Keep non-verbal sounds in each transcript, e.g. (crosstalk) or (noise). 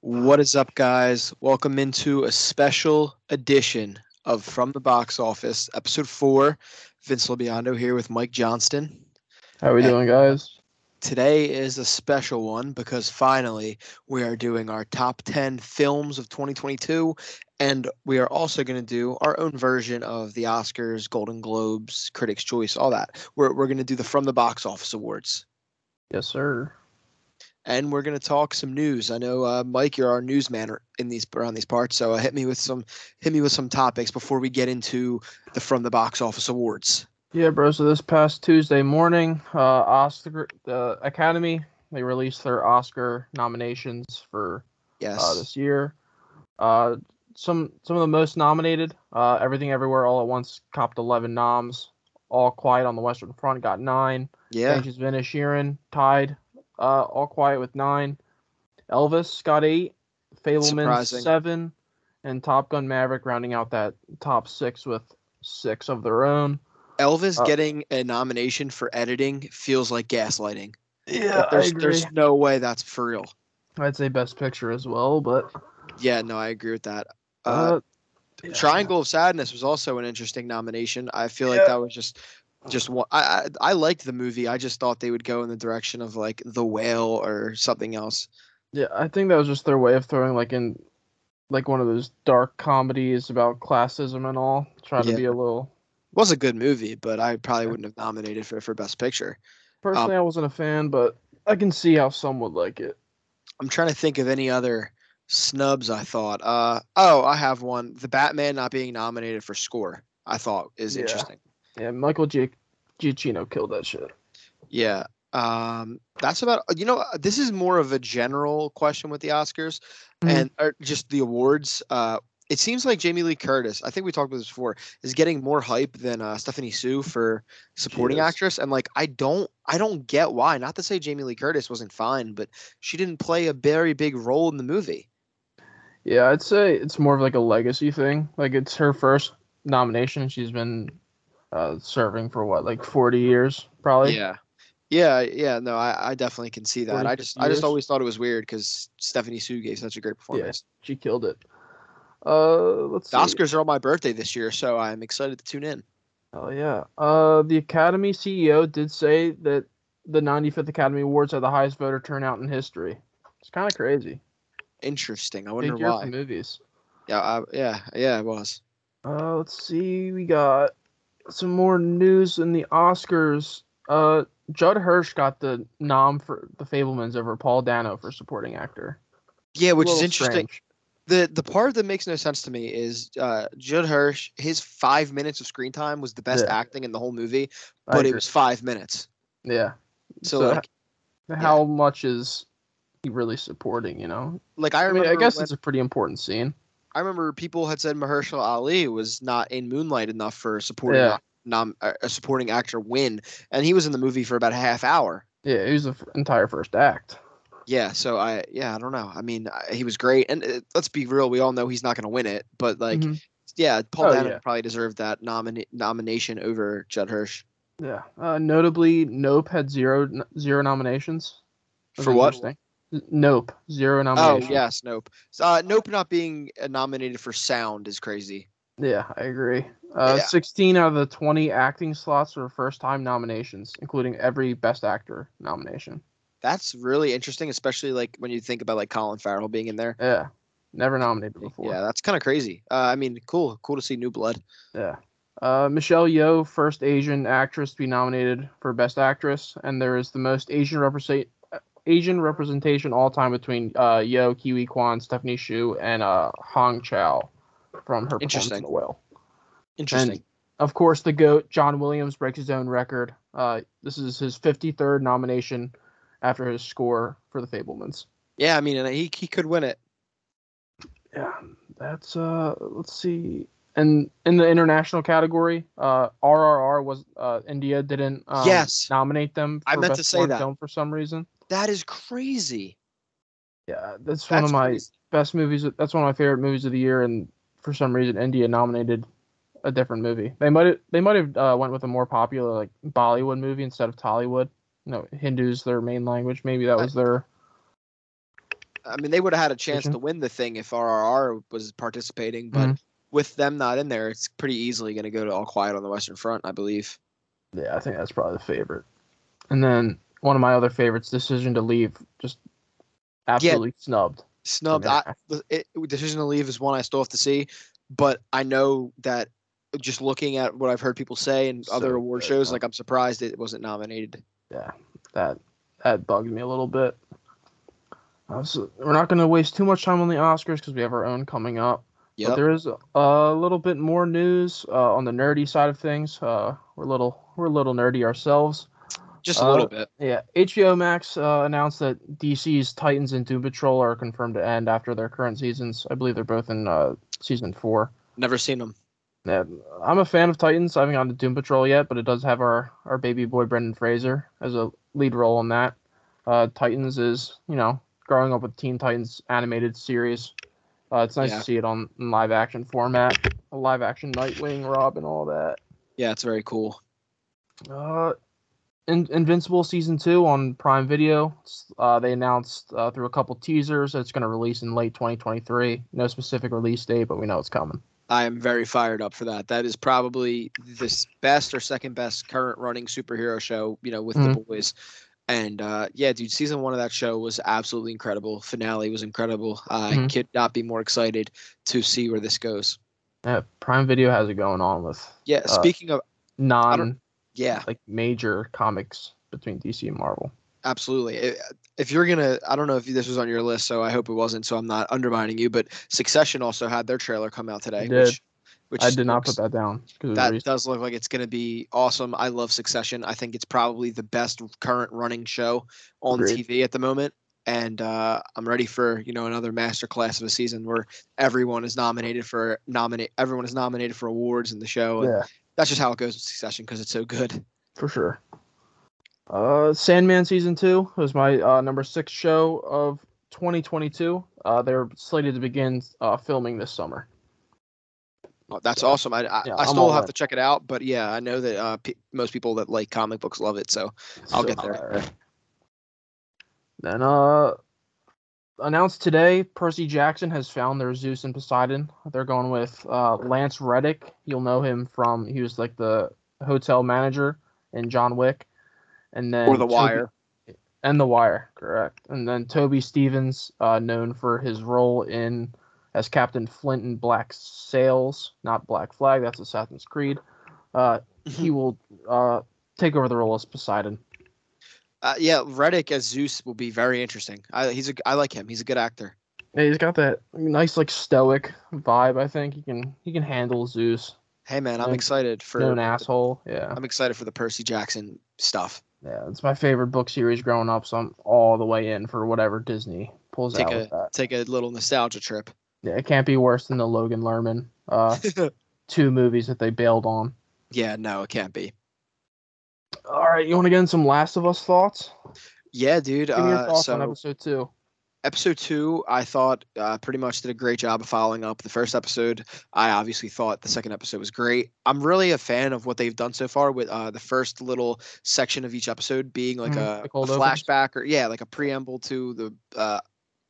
What is up, guys? Welcome into a special edition of From the Box Office, episode four. Vince Labiondo here with Mike Johnston. How are we Hey. doing, guys? Today is a special one because finally we are doing our top 10 films of 2022, and we are also going to do our own version of the Oscars, Golden Globes, Critics' Choice, all that. We're, we're going to do the From the Box Office Awards. Yes, sir. And we're going to talk some news. I know, uh, Mike, you're our newsman in these around these parts, so uh, hit me with some hit me with some topics before we get into the from the box office awards. Yeah, bro. So this past Tuesday morning, uh, Oscar, the Academy, they released their Oscar nominations for Yes, uh, this year. Uh, some some of the most nominated, uh, Everything Everywhere All at Once copped 11 noms. All Quiet on the Western Front got nine. yeah, Banshees of Inisherin tied. Uh, All Quiet with nine. Elvis got eight. Fabelman Surprising. seven, and Top Gun Maverick rounding out that top six with six of their own. Elvis uh, getting a nomination for editing feels like gaslighting. Yeah, Like, there's there's no way that's for real. I'd say Best Picture as well, but Yeah, no, I agree with that. Uh, uh, yeah. Triangle of Sadness was also an interesting nomination. I feel like that was just just one. I, I I liked the movie. I just thought they would go in the direction of like The Whale or something else. Yeah, I think that was just their way of throwing like in like one of those dark comedies about classism and all, trying Yeah. to be a little. was a good movie, but I probably wouldn't have nominated for for Best Picture. Personally, I wasn't a fan, but I can see how some would like it. I'm trying to think of any other snubs. I thought. Uh oh, I have one. The Batman not being nominated for score. I thought is Yeah. interesting. Yeah, Michael G- Giacchino killed that shit. Yeah. Um, that's about. You know, this is more of a general question with the Oscars Mhm. and or just the awards. Uh, it seems like Jamie Lee Curtis. I think we talked about this before. Is getting more hype than uh, Stephanie Hsu for supporting actress, and like I don't, I don't get why. Not to say Jamie Lee Curtis wasn't fine, but she didn't play a very big role in the movie. Yeah, I'd say it's more of like a legacy thing. Like it's her first nomination. She's been uh, serving for what, like forty years, probably. Yeah. Yeah, yeah, no, I, I definitely can see that. I just 50 I just always thought it was weird because Stephanie Hsu gave such a great performance. yeah, She killed it. Uh, let's see. The Oscars are on my birthday this year, so I'm excited to tune in. Oh yeah. Uh, the Academy CEO did say that the 95th Academy Awards are the highest voter turnout in history. It's kind of crazy. Interesting. I Big wonder year why. for movies. Yeah, I, yeah, yeah, it was. Uh, let's see. We got some more news in the Oscars. Uh, Judd Hirsch got the nom for The Fabelmans over Paul Dano for supporting actor. Yeah, which is interesting. strange. The the part that makes no sense to me is uh, Judd Hirsch. His five minutes of screen time was the best Yeah. acting in the whole movie, but it was five minutes. yeah. So, So, like, How much is he really supporting? You know. like I I mean, I guess when- it's a pretty important scene. I remember people had said Mahershala Ali was not in Moonlight enough for a supporting Yeah. nom, uh, a supporting actor win, and he was in the movie for about a half hour. Yeah, he was the f- entire first act. Yeah, so I yeah I don't know. I mean I, he was great, and uh, let's be real, we all know he's not going to win it, but like Mhm. yeah, Paul Oh, Dano yeah. probably deserved that nomina- nomination over Judd Hirsch Yeah. Uh, notably, Nope had zero zero nominations. That's for what? Nope, zero Oh nominations. Oh yes, Nope. Uh, nope, not being uh, nominated for sound is crazy. Yeah, I agree. Uh, Yeah. 16 out of the 20 acting slots were first time nominations, including every Best Actor nomination. That's really interesting, especially like when you think about like Colin Farrell being in there. Yeah, never nominated before. Yeah, that's kind of crazy. Uh, I mean, cool, cool to see new blood. Yeah. Uh, Michelle Yeoh, first Asian actress to be nominated for Best Actress, and there is the most Asian represent Asian representation all time between uh, Yeoh, Ke Huy Quan, Stephanie Hsu, and uh, Hong Chau from her performance Interesting. in The Whale. Interesting. And of course, the GOAT, John Williams, breaks his own record. Uh, this is his 53rd nomination after his score for The Fabelmans. yeah, I mean, and he he could win it. Yeah, that's uh let's see. And in the international category, uh RRR was uh India didn't um, Yes. nominate them for I meant to say that. film for some reason. That is crazy. Yeah, that's one of my crazy. best movies. That's one of my favorite movies of the year and for some reason India nominated a different movie. They might have they might have uh, went with a more popular like Bollywood movie instead of Tollywood. You No, Hindu's their main language. Maybe that was their I mean, they would have had a chance to win the thing if RRR was participating, but Mhm. with them not in there, it's pretty easily going to go to All Quiet on the Western Front, I believe. Yeah, I think that's probably the favorite. And then one of my other favorites, Decision to Leave, just absolutely snubbed. Snubbed. I, it, Decision to Leave is one I still have to see, but I know that just looking at what I've heard people say and So other award good, shows, huh? like I'm surprised it wasn't nominated. Yeah, that that bugged me a little bit. Uh, so we're not going to waste too much time on the Oscars because we have our own coming up. But Yep. there is a little bit more news uh, on the nerdy side of things. Uh, we're a little we're a little nerdy ourselves. Just a uh, little bit. Yeah, HBO Max uh, announced that DC's Titans and Doom Patrol are confirmed to end after their current seasons. I believe they're both in uh, season four. Never seen them. Yeah, I'm a fan of Titans. I haven't gotten to Doom Patrol yet, but it does have our, our baby boy Brendan Fraser as a lead role in that. Uh, Titans is, you know, growing up with Teen Titans animated series. Uh, it's nice Yeah. to see it on in live action format, a live action Nightwing, Robin, and all that. Yeah, it's very cool. Uh, In- Invincible season two on Prime Video. Uh, they announced uh, through a couple teasers that it's going to release in late 2023. No specific release date, but we know it's coming. I am very fired up for that. That is probably the best or second best current running superhero show, you know, with the boys. And uh, yeah, dude, season one of that show was absolutely incredible. Finale was incredible. I Mhm. could not be more excited to see where this goes. Yeah, Prime Video has it going on with Yeah, Uh, speaking of, non yeah, like major comics between DC and Marvel. absolutely. If you're gonna, I don't know if this was on your list, so I hope it wasn't. So I'm not undermining you, but Succession also had their trailer come out today, which, which I did not put that down that does look like it's going to be awesome. I love Succession. I think it's probably the best current running show on Agreed. TV at the moment. And uh, I'm ready for you know another masterclass of a season where everyone is nominated for nominate. Everyone is nominated for awards in the show. yeah, That's just how it goes with Succession because it's so good. for sure. Uh, Sandman season two was my uh, number six show of 2022. Uh, they're slated to begin uh, filming this summer. Uh, That's So, awesome. I I, yeah, I still have to check it out, but yeah, I know that uh, pe most people that like comic books love it. So I'll So get there. fire. Then, uh, announced today, Percy Jackson has found their Zeus and Poseidon. They're going with uh, Lance Reddick. You'll know him from he was like the hotel manager in John Wick, and then or The Toby- Wire. and The Wire, correct. And then Toby Stephens, uh, known for his role in as Captain Flint in Black Sails, not Black Flag. That's Assassin's Creed. Uh, he (laughs) will uh, take over the role as Poseidon. Uh, yeah, Reddick as Zeus will be very interesting. I, he's a I like him. He's a good actor. Yeah, he's got that nice like stoic vibe. I think he can he can handle Zeus. Hey man, I'm excited for an asshole. Yeah, I'm excited for the Percy Jackson stuff. yeah. It's my favorite book series growing up, so I'm all the way in for whatever Disney pulls Take out a take a little nostalgia trip. Yeah, it can't be worse than the Logan Lerman uh, (laughs) two movies that they bailed on. yeah, no, it can't be. All right, you want to get in some Last of Us thoughts? Yeah, dude. Give me your Uh, so on episode two. episode two, I thought uh, pretty much did a great job of following up the first episode. I obviously thought the second episode was great. I'm really a fan of what they've done so far with uh, the first little section of each episode being like Mhm, a, a opens. flashback or yeah, like a preamble to the uh,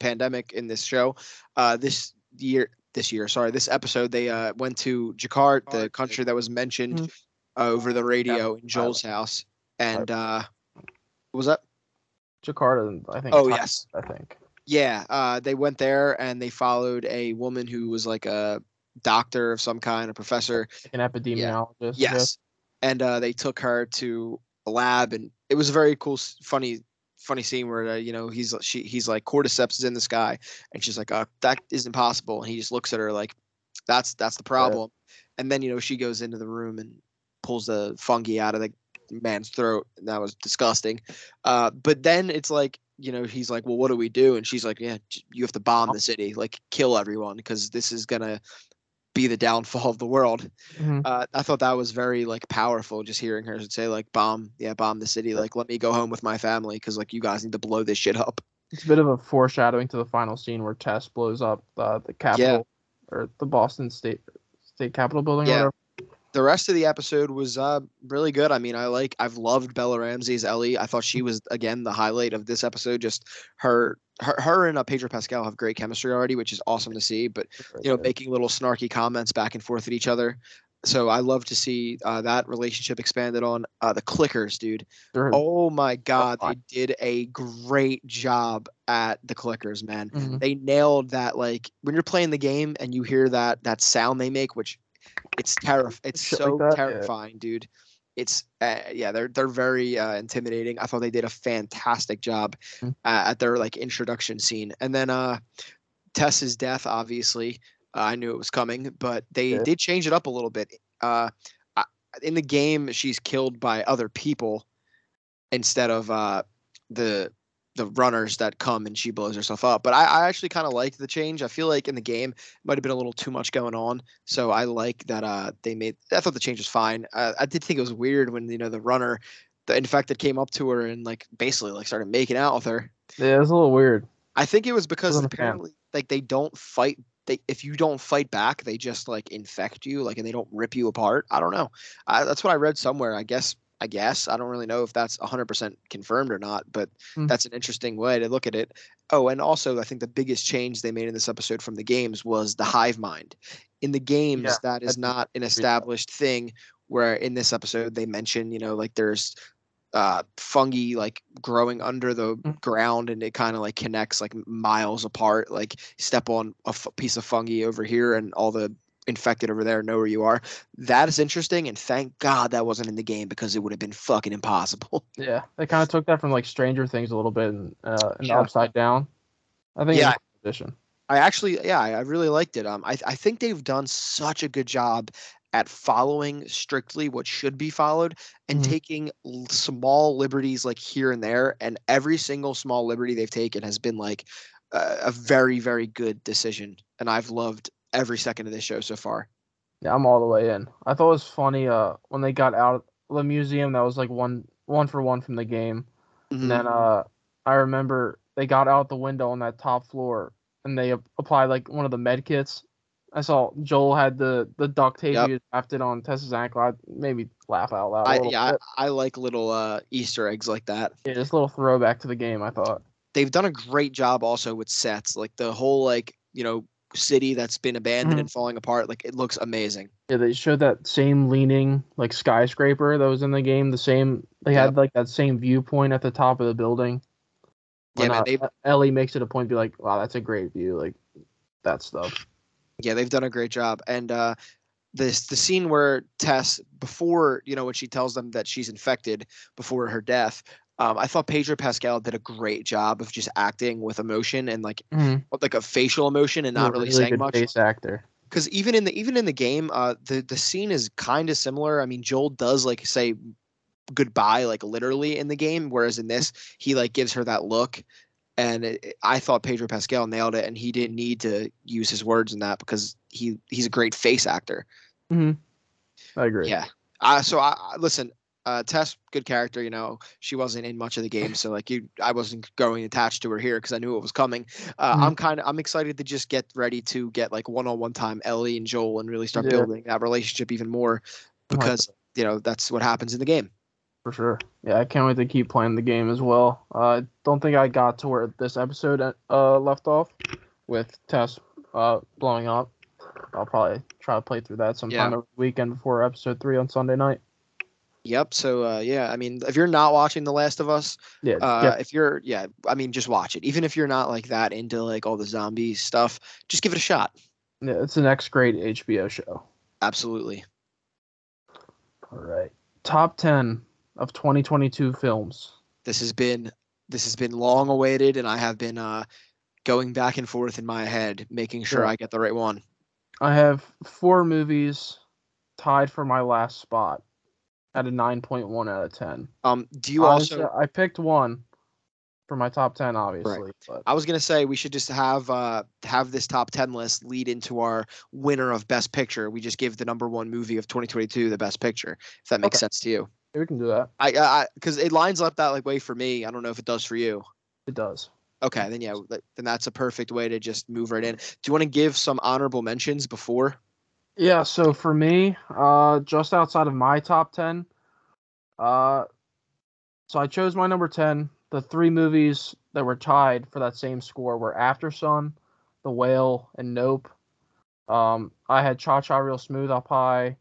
pandemic in this show. Uh, this year, this year, sorry, this episode, they uh, went to Jakarta, the country that was mentioned Mhm. uh, over the radio in Thailand. Joel's house, and uh, what was that? Jakarta, I think. Oh Thailand, yes, I think. yeah, uh, they went there and they followed a woman who was like a doctor of some kind, a professor. An epidemiologist. Guess. Yes, and uh, they took her to a lab, and it was a very cool, funny, funny scene where uh, you know he's she he's like cordyceps is in the sky, and she's like, uh, that isn't possible, and he just looks at her like, that's that's the problem, and then you know she goes into the room and pulls the fungi out of the man's throat, and that was disgusting. Uh, but then it's like you know he's like, well, what do we do? And she's like, yeah, you have to bomb the city, like kill everyone, because this is gonna be the downfall of the world Mhm. uh, I thought that was very like powerful. Just hearing her say like bomb, yeah, bomb the city. Like let me go home with my family because like you guys need to blow this shit up. It's a bit of a foreshadowing to the final scene where Tess blows up uh, the Capitol or the Boston State State Capitol building. Yeah. The rest of the episode was uh, really good. I mean, I like I've loved Bella Ramsey's Ellie. I thought she was again the highlight of this episode. Just her, her, her and uh, Pedro Pascal have great chemistry already, which is awesome to see. But you know, making little snarky comments back and forth at each other. So I love to see uh, that relationship expanded on. Uh, the clickers, dude. Sure. Oh my god, they did a great job at the clickers, man. Mhm. They nailed that. Like when you're playing the game and you hear that that sound they make, which it's terrif It's Shit like so that, yeah. terrifying, dude. It's uh, yeah, they're they're very uh, intimidating. I thought they did a fantastic job Mhm. uh, at their like introduction scene, and then uh, Tess's death. Obviously, uh, I knew it was coming, but they Yeah. did change it up a little bit. Uh, in the game, she's killed by other people instead of uh, the the runners that come and she blows herself up. But I, I actually kind of liked the change. I feel like in the game it might have been a little too much going on. So I like that uh, they made. I thought the change was fine. Uh, I did think it was weird when you know the runner, the infected came up to her and like basically like started making out with her. Yeah, it was a little weird. I think it was because fan. apparently like they don't fight. They if you don't fight back, they just like infect you, like and they don't rip you apart. I don't know. I, that's what I read somewhere. I guess. I guess I don't really know if that's 100% confirmed or not, but Hmm. that's an interesting way to look at it. Oh, and also I think the biggest change they made in this episode from the games was the hive mind. In the games, Yeah, that is not an established thing. Where in this episode they mention, you know, like there's uh, fungi like growing under the Mm. ground and it kind of like connects like miles apart. Like step on a f- piece of fungi over here and all the infected over there know where you are. That is interesting, and thank God that wasn't in the game because it would have been fucking impossible. (laughs) Yeah, they kind of took that from like Stranger Things a little bit and uh, in Yeah. Upside Down. I think Yeah. addition. I actually, yeah, I really liked it. Um, I I think they've done such a good job at following strictly what should be followed and Mhm. taking l- small liberties like here and there. And every single small liberty they've taken has been like a, a very, very good decision. And I've loved every second of this show so far. Yeah, I'm all the way in. I thought it was funny uh when they got out of the museum that was like one one for one from the game. Mhm. And then uh I remember they got out the window on that top floor and they ap- applied like one of the med kits. I saw Joel had the the duct tape Yep. he it on Tessa's ankle. I made me laugh out loud. I, yeah. I, I like little uh, Easter eggs like that. yeah, just a little throwback to the game. I thought. they've done a great job also with sets like the whole like you know city that's been abandoned Mhm. and falling apart like it looks amazing Yeah, they showed that same leaning like skyscraper that was in the game. The same they Yep. had like that same viewpoint at the top of the building. Yeah, man, uh, Ellie makes it a point to be like, "Wow, that's a great view." Like that stuff. yeah they've done a great job and uh this the scene where tess before you know when she tells them that she's infected before her death um, I thought Pedro Pascal did a great job of just acting with emotion and like Mhm. like a facial emotion and He's not really, saying good much. face actor. because even in the even in the game uh the the scene is kind of similar i mean joel does like say goodbye like literally in the game whereas in this he like gives her that look and it, i thought pedro pascal nailed it and he didn't need to use his words in that because he he's a great face actor Hmm. I agree. yeah uh, so I, I listen uh tess good character you know she wasn't in much of the game so like you i wasn't growing attached to her here because i knew it was coming uh, Mhm. i'm kind of i'm excited to just get ready to get like one-on-one time ellie and joel and really start Yeah. building that relationship even more because you know that's what happens in the game for sure. Yeah, I can't wait to keep playing the game as well. Uh, I don't think I got to where this episode uh left off with Tess uh blowing up. I'll probably try to play through that sometime Yeah. over the weekend before episode three on Sunday night. Yep so uh yeah i mean if you're not watching the last of us Yeah, uh yeah, if you're yeah i mean just watch it. Even if you're not like that into like all the zombie stuff just give it a shot. Yeah, it's the next great HBO show. absolutely. All right, top ten of 2022 films. this has been this has been long awaited and i have been uh going back and forth in my head making sure Yeah. i get the right one. I have four movies tied for my last spot at a 9.1 out of 10. um do you Honestly, also I picked one for my top 10, obviously. But i was gonna say we should just have uh have this top 10 list lead into our winner of best picture we just give the number one movie of 2022 the best picture if that makes Okay. sense to you yeah, we can do that. i i because it lines up that like way for me i don't know if it does for you It does. okay then yeah then that's a perfect way to just move right in do you want to give some honorable mentions before Yeah, so for me, uh, just outside of my top ten, uh, so I chose my number ten. The three movies that were tied for that same score were After Sun, The Whale, and Nope. Um, I had Cha Cha Real Smooth up high.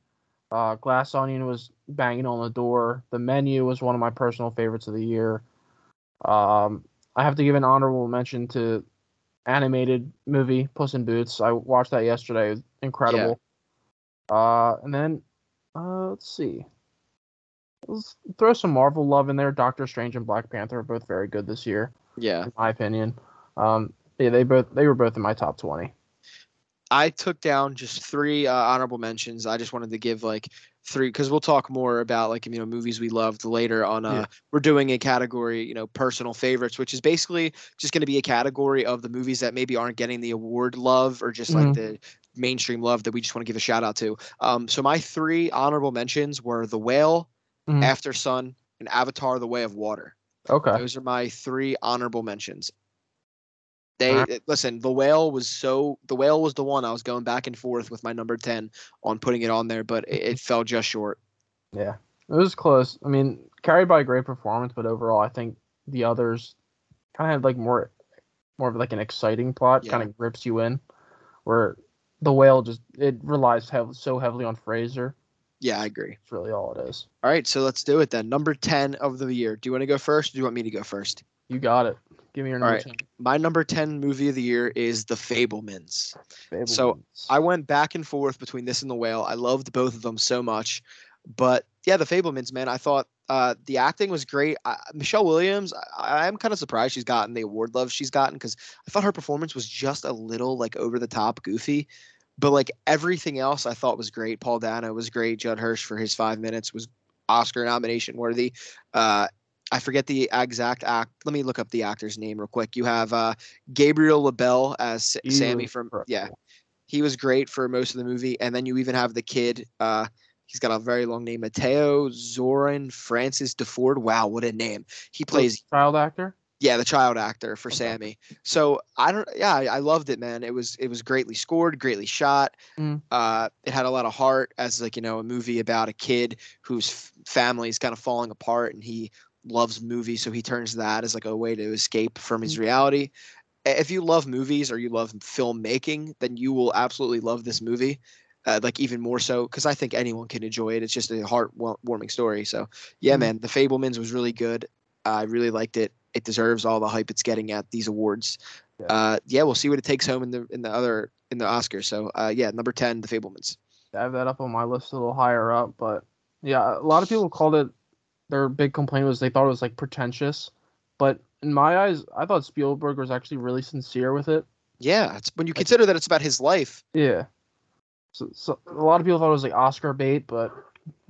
Uh, Glass Onion was banging on the door. The Menu was one of my personal favorites of the year. Um, I have to give an honorable mention to animated movie Puss in Boots. I watched that yesterday. Incredible. Uh, and then uh, let's see. Let's throw some Marvel love in there. Doctor Strange and Black Panther are both very good this year, Yeah. in my opinion. Um, yeah, they both they were both in my top twenty. I took down just three uh, honorable mentions. I just wanted to give like three because we'll talk more about like you know movies we loved later on. Uh, Yeah. We're doing a category, you know, personal favorites, which is basically just going to be a category of the movies that maybe aren't getting the award love or just Mhm. like the mainstream love that we just want to give a shout out to. Um, so my three honorable mentions were The Whale, Mhm. After Sun, and Avatar: The Way of Water. Okay. Those are my three honorable mentions. They Alright. uh, listen. The whale was so. The whale was the one I was going back and forth with my number ten on putting it on there, but it, it fell just short. Yeah, it was close. I mean, carried by a great performance, but overall, I think the others kind of had like more, more of like an exciting plot. Kind of grips you in, where the whale just it relies so heavily on Fraser. Yeah, I agree. It's really all it is. All right, so let's do it then. Number ten of the year. Do you want to go first? Or do you want me to go first? You got it. Give me your number Alright. 10. My number ten movie of the year is The Fabelmans. So, I went back and forth between this and The Whale. I loved both of them so much, but yeah, The Fabelmans, man. I thought uh, the acting was great. Michelle Williams, I, I'm kind of surprised she's gotten the award love she's gotten because I thought her performance was just a little like over the top, goofy. But like everything else, I thought was great. Paul Dano was great. Judd Hirsch for his five minutes was Oscar nomination worthy. Uh, I forget the exact act. Let me look up the actor's name real quick. You have uh, Gabriel LaBelle as Sammy from yeah he was great for most of the movie. And then you even have the kid. Uh, he's got a very long name, Mateo Zoran Francis DeFord. Wow, what a name! He plays child actor. yeah the child actor for Okay. Sammy. So I don't yeah I, I loved it, man. It was it was greatly scored, greatly shot. Mm. Uh, it had a lot of heart as like you know a movie about a kid whose f- family is kind of falling apart and he loves movies, so he turns that as like a way to escape from his Mm. reality. If you love movies or you love filmmaking, then you will absolutely love this movie. Uh, like even more so because I think anyone can enjoy it. It's just a heartwarming story. So yeah, Mhm. man, The Fabelmans was really good. I really liked it. It deserves all the hype it's getting at these awards. Yeah. Uh, yeah, we'll see what it takes home in the in the other in the Oscars. So uh, yeah, number ten, The Fabelmans. I have that up on my list a little higher up, but yeah, a lot of people called it. Their big complaint was they thought it was like pretentious, but in my eyes, I thought Spielberg was actually really sincere with it. Yeah, it's when you consider that it's about his life. Yeah. So, so a lot of people thought it was like Oscar bait, but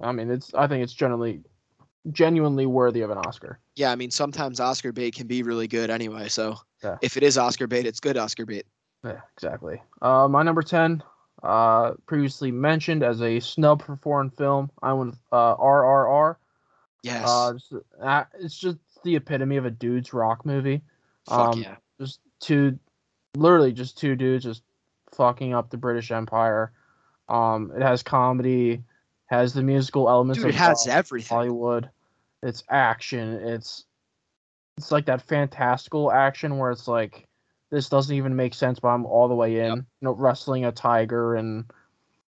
I mean, it's I think it's generally genuinely worthy of an Oscar. Yeah, I mean sometimes Oscar bait can be really good anyway. So Yeah. if it is Oscar bait, it's good Oscar bait. Yeah, exactly. Uh, my number ten, uh, previously mentioned as a snub for foreign film. I went uh, RRR. Yes. Uh, just, uh, it's just the epitome of a dude's rock movie. Fuck um, yeah. Just two, literally just two dudes just fucking up the British Empire. Um, it has comedy, has the musical elements Dude, of it has everything. Hollywood. It's action. It's it's like that fantastical action where it's like this doesn't even make sense, but I'm all the way in. Yep. You know, wrestling a tiger and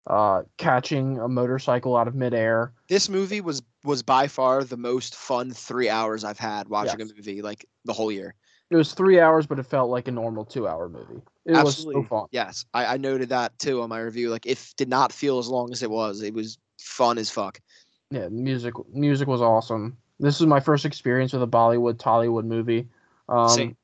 uh, catching a motorcycle out of midair. This movie was was by far the most fun three hours I've had watching Yes. a movie like the whole year. It was three hours, but it felt like a normal two-hour movie. It Absolutely. was so fun. Yes, I, I noted that too on my review. Like, it did not feel as long as it was. It was fun as fuck. Yeah, music music was awesome. This is my first experience with a Bollywood Tollywood movie. Um, Same.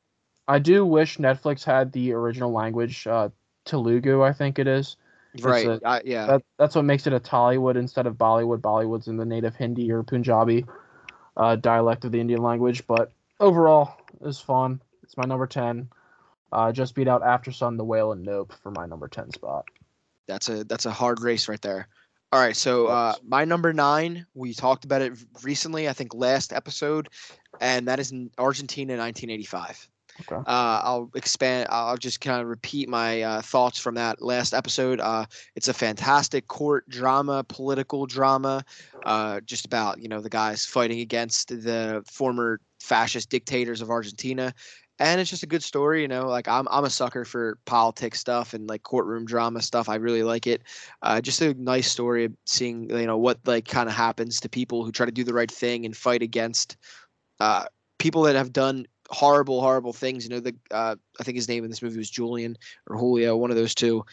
I do wish Netflix had the original language, uh, Telugu, I think it is. Right. a- I, yeah. That that's what makes it a Tollywood instead of Bollywood. Bollywood's in the native Hindi or Punjabi uh, dialect of the Indian language. But overall, it was fun. It's my number ten. Uh, just beat out After Sun, The Whale, and Nope for my number ten spot. that's a that's a hard race right there. All right, so uh, my number nine, we talked about it recently, I think last episode, and that is in Argentina 1985. Okay. Uh, I'll expand. I'll just kind of repeat my uh, thoughts from that last episode. Uh, it's a fantastic court drama, political drama, uh, just about you know the guys fighting against the former fascist dictators of Argentina, and it's just a good story. You know, like I'm I'm a sucker for politics stuff and like courtroom drama stuff. I really like it. Uh, just a nice story of seeing you know what like kind of happens to people who try to do the right thing and fight against uh, people that have done horrible, horrible things. You know, the uh, I think his name in this movie was Julian or Julio, one of those two.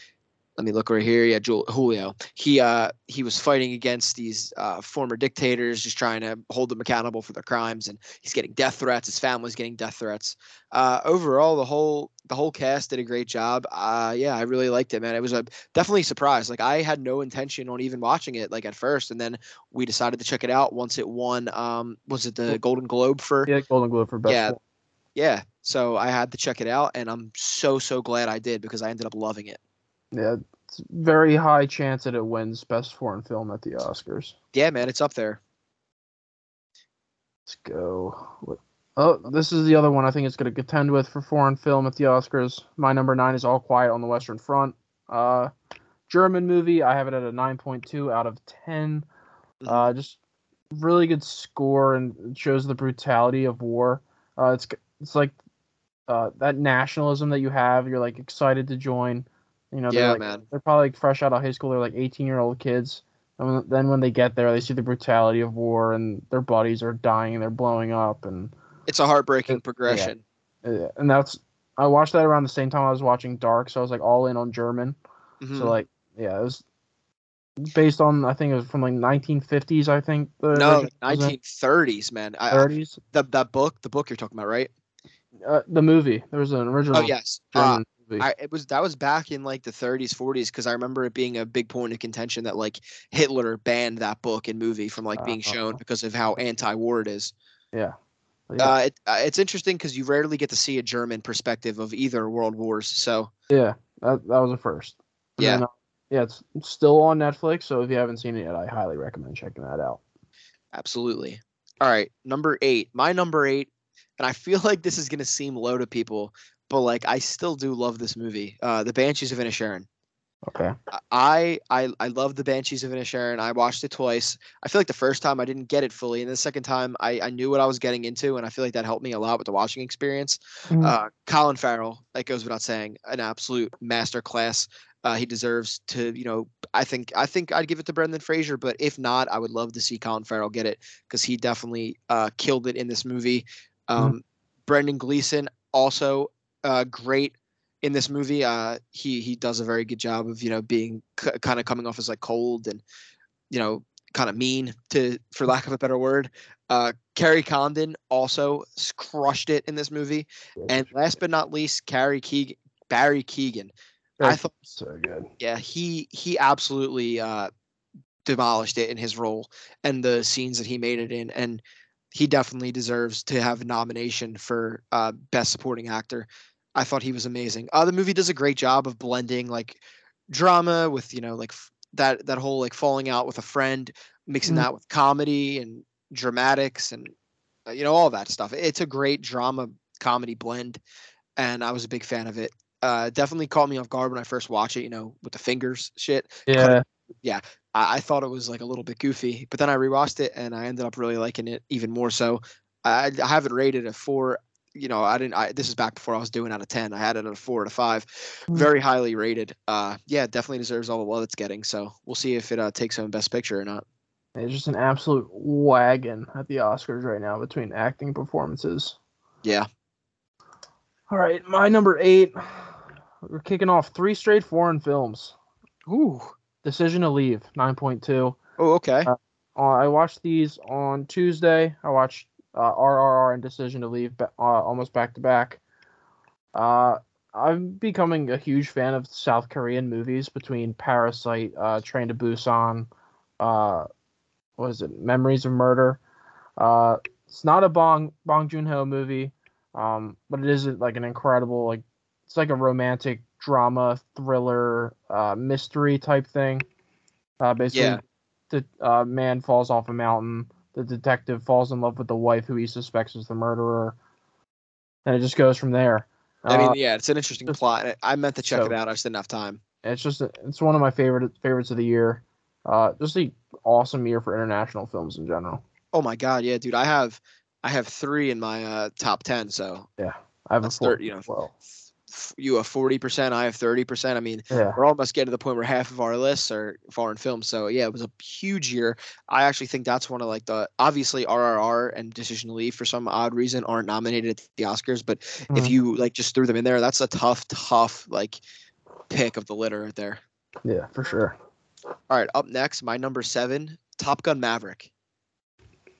Let me look right here. Yeah, Jul- Julio. He uh, he was fighting against these uh, former dictators, just trying to hold them accountable for their crimes, and he's getting death threats. His family's getting death threats. Uh, overall, the whole the whole cast did a great job. Uh, yeah, I really liked it, man. It was a definitely a surprise. Like I had no intention on even watching it, like at first, and then we decided to check it out once it won. Um, was it the Golden Globe for? Yeah, Golden Globe for best. Yeah. Yeah, so I had to check it out, and I'm so so glad I did because I ended up loving it. Yeah, it's very high chance that it wins best foreign film at the Oscars. Yeah, man, it's up there. Let's go. What? Oh, this is the other one I think it's going to contend with for foreign film at the Oscars. My number nine is All Quiet on the Western Front. Uh, German movie. I have it at a 9.2 out of 10. Mhm. Uh, just really good score and shows the brutality of war. Uh, it's it's like uh, that nationalism that you have. You're like excited to join. You know, they're Yeah, like, man. They're probably like fresh out of high school. They're like 18 year old kids. And then when they get there, they see the brutality of war and their bodies are dying and they're blowing up and It's a heartbreaking It- progression. uh, and that's I watched that around the same time I was watching Dark, so I was like all in on German. Mhm. So like yeah, it was based on I think it was from like 1950s. I think the no, original was in 1930s, man. I, I- 30s. the that book, the book you're talking about, right? Uh, the movie there was an original Oh yes. Uh, movie. I, it was that was back in like the 30s, 40s because I remember it being a big point of contention that like Hitler banned that book and movie from like being shown Uh-huh. because of how anti-war it is. yeah. Yeah, Uh, it, uh, it's interesting because you rarely get to see a German perspective of either world wars. So yeah, that that was a first. And Yeah. then, uh, yeah, it's still on Netflix, so if you haven't seen it yet, I highly recommend checking that out. absolutely. All right, number eight. My number eight, and I feel (laughs) like this is gonna seem low to people, but like I still do love this movie. Uh, The Banshees of Inisherin. Okay. I I I love the Banshees of Inisherin. I watched it twice. I feel like the first time I didn't get it fully, and the second time I I knew what I was getting into, and I feel like that helped me a lot with the watching experience. Mhm. Uh, Colin Farrell, that goes without saying, an absolute master class. Uh, he deserves to, you know, I think I think I'd give it to Brendan Fraser, but if not, I would love to see Colin Farrell get it because he definitely uh, killed it in this movie. Um, Brendan Gleeson also uh, great in this movie. Uh, he he does a very good job of you know being c- kind of coming off as like cold and you know kind of mean to for lack of a better word. Uh, Kerry Condon also crushed it in this movie, and last but not least, Carrie Keegan, Barry Keoghan. I thought so good. yeah, he he absolutely uh, demolished it in his role and the scenes that he made it in, and he definitely deserves to have a nomination for uh, best supporting actor. I thought he was amazing. Uh, the movie does a great job of blending like drama with you know like f- that that whole like falling out with a friend, mixing Mhm. that with comedy and dramatics and uh, you know all that stuff. It's a great drama comedy blend, and I was a big fan of it. Uh, definitely caught me off guard when I first watched it. You know, with the fingers shit. Yeah. Yeah. I, I thought it was like a little bit goofy, but then I rewatched it and I ended up really liking it even more. So I, I have it rated a four. You know, I didn't. I, this is back before I was doing out of ten. I had it at a four to five, Mm. very highly rated. Uh, yeah, definitely deserves all the love it's getting. So we'll see if it uh, takes home Best Picture or not. It's just an absolute wagon at the Oscars right now between acting performances. Yeah. All right, my number eight. We're kicking off three straight foreign films. Ooh. Decision to Leave, 9.2. Oh, okay. Uh, Uh, I watched these on Tuesday. I watched uh, RRR and Decision to Leave uh, almost back to back. Uh, I'm becoming a huge fan of South Korean movies between Parasite, uh, Train to Busan, uh, what is it, Memories of Murder. Uh, it's not a Bong Bong Joon Ho movie, um, but it is like an incredible like it's like a romantic drama thriller uh, mystery type thing. Uh, basically, Yeah. the uh, man falls off a mountain. The detective falls in love with the wife who he suspects is the murderer. and it just goes from there. I mean, Uh, yeah, it's an interesting just- plot. I- meant to check so- it out. I just didn't have time. it's just it's one of my favorite favorites of the year. Uh, just a awesome year for international films in general. Oh my god, yeah, dude. I have I have three in my uh, top ten. So yeah, I have a four, you know, well, you have forty percent. I have thirty percent. I mean, yeah, we're almost getting to the point where half of our lists are foreign films. So yeah, it was a huge year. I actually think that's one of like the obviously RRR and Decision to Leave for some odd reason aren't nominated at the Oscars, but if Mhm. you like just threw them in there, that's a tough, tough like pick of the litter right there. yeah, for sure. All right, up next, my number seven, Top Gun Maverick.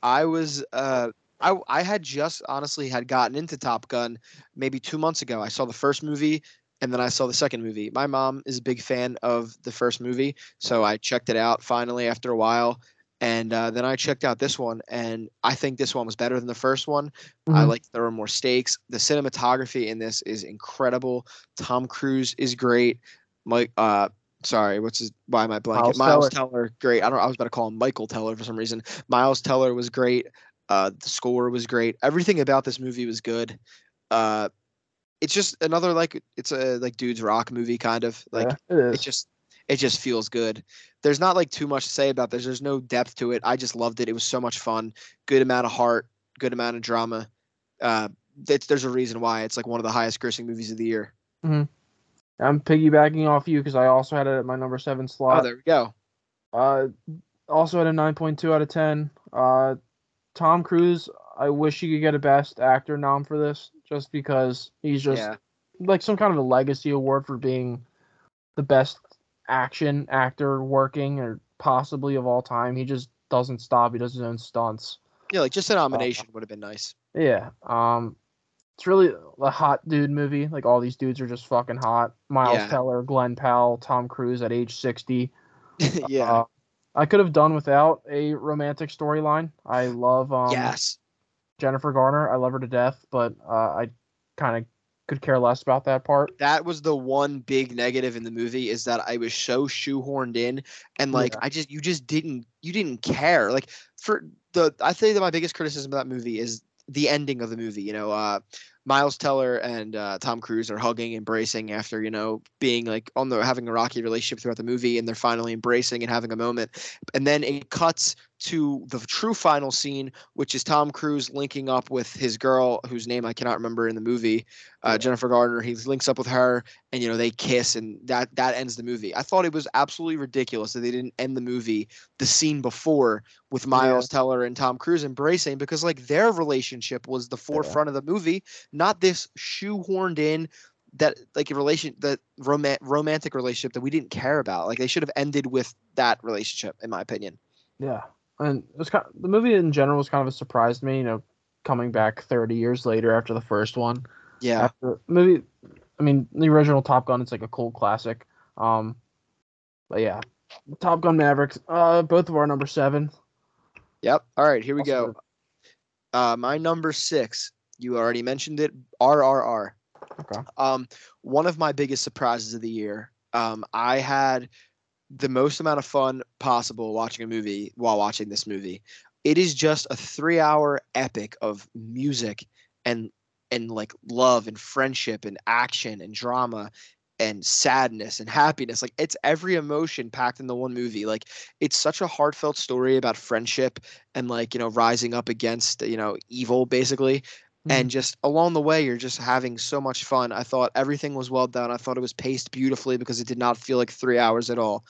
I was uh I I had just honestly had gotten into Top Gun maybe two months ago. I saw the first movie and then I saw the second movie. My mom is a big fan of the first movie, so I checked it out finally after a while. And uh, then I checked out this one, and I think this one was better than the first one. I Mhm. like there were more stakes. The cinematography in this is incredible. Tom Cruise is great. Mike, uh, sorry, what's his? Why am I blanking? Miles Miles, Teller. great. I don't. I was about to call him Michael Teller for some reason. Miles Teller was great. Uh, the score was great. Everything about this movie was good. Uh, it's just another like it's a like dude's rock movie kind of like yeah, it it just it just feels good. There's not like too much to say about this. There's no depth to it. I just loved it. It was so much fun. Good amount of heart. Good amount of drama. Uh, there's a reason why it's like one of the highest grossing movies of the year. I'm piggybacking off you because I also had it at my number seven slot. Oh, there we go. Uh, also had a 9.2 out of 10. Uh, Tom Cruise, I wish he could get a Best Actor nom for this, just because he's just yeah, like some kind of a legacy award for being the best action actor working or possibly of all time. He just doesn't stop. He does his own stunts. yeah, like just a nomination would have been nice. Yeah. Um, it's really a hot dude movie. Like all these dudes are just fucking hot. Miles Yeah. Teller, Glen Powell, Tom Cruise at age 60. (laughs) yeah. Uh, I could have done without a romantic storyline. I love um, yes. Jennifer Garner. I love her to death, but uh, I kind of could care less about that part. That was the one big negative in the movie is that I was so shoehorned in and like Yeah. I just you just didn't you didn't care. Like for the I think that my biggest criticism of that movie is the ending of the movie. You know, uh Miles Teller and uh, Tom Cruise are hugging, embracing after you know being like on the having a rocky relationship throughout the movie, and they're finally embracing and having a moment. And then it cuts to the true final scene, which is Tom Cruise linking up with his girl, whose name I cannot remember in the movie, uh, Jennifer Gardner. He links up with her, and you know they kiss, and that that ends the movie. I thought it was absolutely ridiculous that they didn't end the movie the scene before with Miles Teller and Tom Cruise embracing because like their relationship was the forefront of the movie, not this shoehorned in that like a relation that roman- romantic relationship that we didn't care about. Like they should have ended with that relationship, in my opinion. Yeah, and it was kind the movie in general was kind of a surprise to me. You know, coming back 30 years later after the first one. Yeah. After movie, I mean, the original Top Gun it's like a cult classic. Um, but yeah, Top Gun Mavericks. Uh, both of our number seven. Yep. All right, here we Also go. Uh, my number six. You already mentioned it. RRR. Okay. Um, one of my biggest surprises of the year. Um, I had the most amount of fun possible watching a movie while watching this movie. It is just a three-hour epic of music and and like love and friendship and action and drama and sadness and happiness. Like it's every emotion packed in the one movie. Like it's such a heartfelt story about friendship and like you know rising up against you know evil basically and just along the way you're just having so much fun. I thought everything was well done. I thought it was paced beautifully because it did not feel like three hours at all.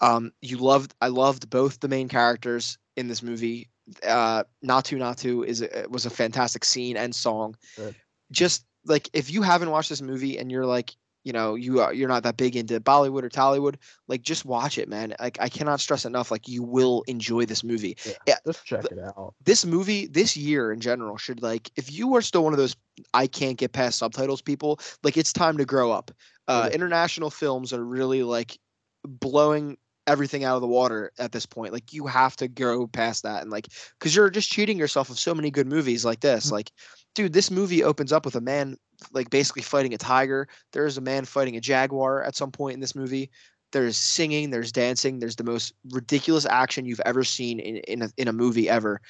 Um you loved i loved both the main characters in this movie. Uh Naatu Naatu is a, was a fantastic scene and song. Good. just like if you haven't watched this movie and you're like you know you are you're not that big into bollywood or tollywood like just watch it man like i cannot stress enough like you will enjoy this movie Yeah, yeah, just check it out. this movie this year in general should like if you are still one of those i can't get past subtitles people like it's time to grow up uh Yeah. international films are really like blowing everything out of the water at this point like you have to go past that and like because you're just cheating yourself of so many good movies like this Mhm. like dude this movie opens up with a man like basically fighting a tiger there's a man fighting a jaguar at some point in this movie there's singing there's dancing there's the most ridiculous action you've ever seen in in a, in a movie ever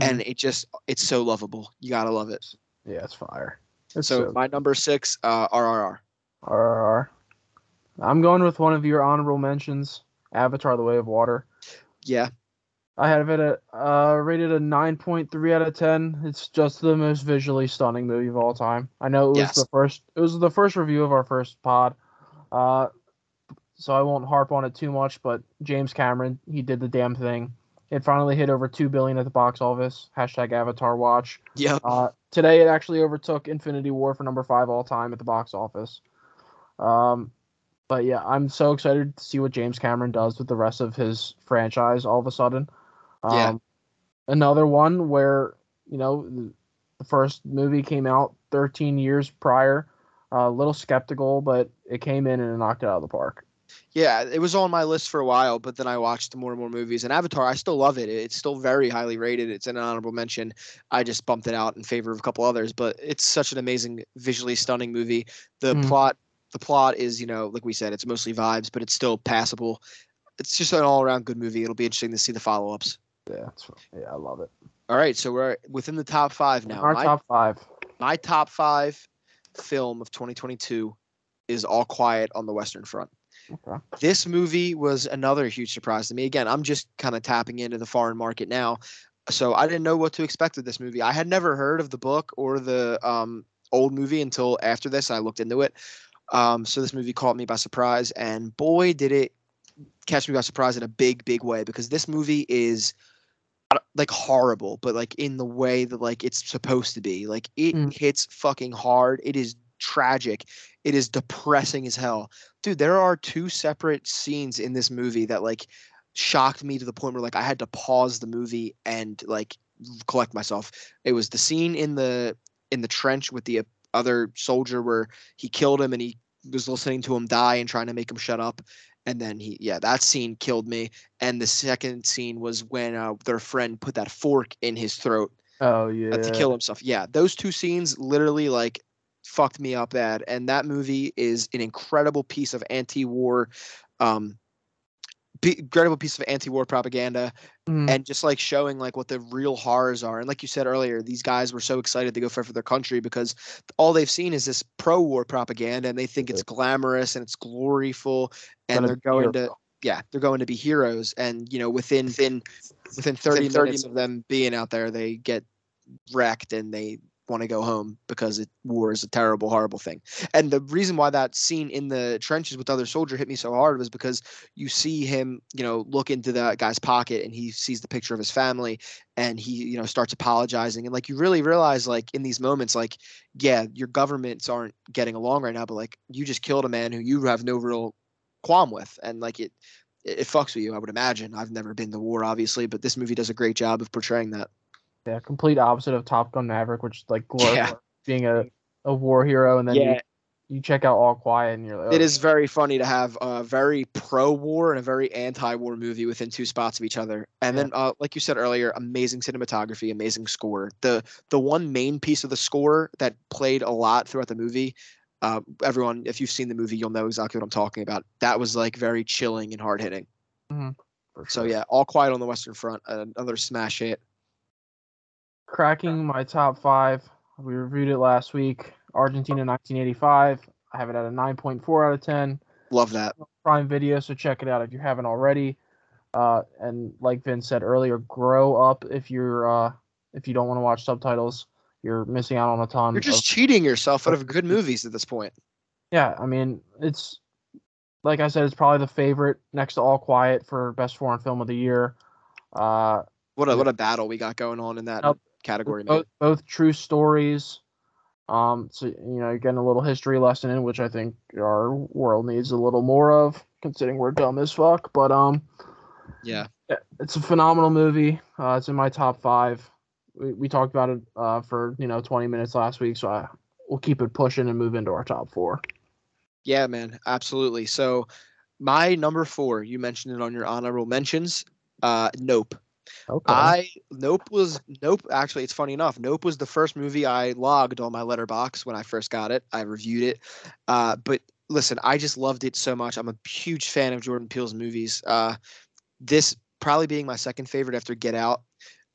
and it just it's so lovable you gotta love it Yeah, it's fire. It's So so- my number six, uh, RRR. RRR. I'm going with one of your honorable mentions, Avatar: The Way of Water. Yeah, I have it at uh, rated a 9.3 out of 10. It's just the most visually stunning movie of all time. I know it was Yes. the first it was the first review of our first pod. Uh, so I won't harp on it too much, but James Cameron, he did the damn thing. It finally hit over 2 billion at the box office. Hashtag Avatar Watch. yep. Uh, today, it actually overtook Infinity War for number five all time at the box office. Um, but yeah, I'm so excited to see what James Cameron does with the rest of his franchise all of a sudden. Um, Yeah. Another one where, you know, the- first movie came out 13 years prior. A little skeptical, but it came in and it knocked it out of the park. Yeah, it was on my list for a while, but then I watched more and more movies. And Avatar, I still love it. It's still very highly rated. It's an honorable mention. I just bumped it out in favor of a couple others, but it's such an amazing, visually stunning movie. The Mm. plot, the plot is, you know, like we said, it's mostly vibes, but it's still passable. It's just an all-around good movie. It'll be interesting to see the follow-ups. Yeah, yeah, I love it. All right, so we're within the top five now. Our my, top five. my top five film of 2022 is All Quiet on the Western Front. Okay. this movie was another huge surprise to me. Again, I'm just kind of tapping into the foreign market now, so I didn't know what to expect with this movie. I had never heard of the book or the um, old movie until after this. I looked into it, um, so this movie caught me by surprise, and boy, did it catch me by surprise in a big, big way because this movie is like horrible, but like in the way that like it's supposed to be. Like it Mm. hits fucking hard. It is tragic. It is depressing as hell dude there are two separate scenes in this movie that like shocked me to the point where like i had to pause the movie and like collect myself it was the scene in the in the trench with the other soldier where he killed him and he was listening to him die and trying to make him shut up and then he yeah that scene killed me and the second scene was when uh, their friend put that fork in his throat Oh yeah. uh, to kill himself. Yeah, those two scenes literally like fucked me up bad. And that movie is an incredible piece of anti-war, um, incredible piece of anti-war propaganda, Mhm. and just like showing like what the real horrors are. And like you said earlier, these guys were so excited to go fight for their country because all they've seen is this pro-war propaganda, and they think it's glamorous and it's gloryful, and they're going to yeah, they're going to be heroes. And you know, within within within 30, 30 minutes of them being out there, they get wrecked and they want to go home because it, war is a terrible, horrible thing. And the reason why that scene in the trenches with the other soldier hit me so hard was because you see him, you know, look into that guy's pocket and he sees the picture of his family and he, you know, starts apologizing. And like you really realize, like in these moments, like, yeah, your governments aren't getting along right now, but like you just killed a man who you have no real qualm with. And like it, it, it fucks with you, I would imagine. I've never been to war, obviously, but this movie does a great job of portraying that. Yeah, complete opposite of Top Gun Maverick, which is like (laughs) glorifies Yeah. being a, a war hero, and then Yeah. you, you check out All Quiet, and you're like, It oh, is very funny to have a very pro-war and a very anti-war movie within two spots of each other. And Yeah. then, uh, like you said earlier, amazing cinematography, amazing score. The the one main piece of the score that played a lot throughout the movie. Uh, everyone, if you've seen the movie, you'll know exactly what I'm talking about. That was like very chilling and hard hitting. So sure. yeah, All Quiet on the Western Front, another smash hit. Cracking my top five. We reviewed it last week. Argentina 1985. I have it at a 9.4 out of 10. Love that. Prime Video, so check it out if you haven't already. Uh, and like Vin said earlier, grow up if you're uh, if you don't want to watch subtitles. You're missing out on a ton. You're of- just cheating yourself out of good movies at this point. yeah. I mean, it's like I said, it's probably the favorite next to All Quiet for best foreign film of the year. Uh, What a what a battle we got going on in that Nope. Category, both, both true stories. Um, so you know, getting a little history lesson in, which I think our world needs a little more of, considering we're dumb as fuck. But um, Yeah. yeah, it's a phenomenal movie. Uh, it's in my top five. We, we talked about it uh, for you know 20 minutes last week, so I we'll keep it pushing and move into our top four. Yeah, man, absolutely. So my number four, you mentioned it on your honorable mentions. Uh, Nope. Okay. I Nope was Nope. Actually, it's funny enough. Nope was the first movie I logged on my Letterboxd when I first got it. I reviewed it. Uh, but listen, I just loved it so much. I'm a huge fan of Jordan Peele's movies. Uh, this probably being my second favorite after Get Out.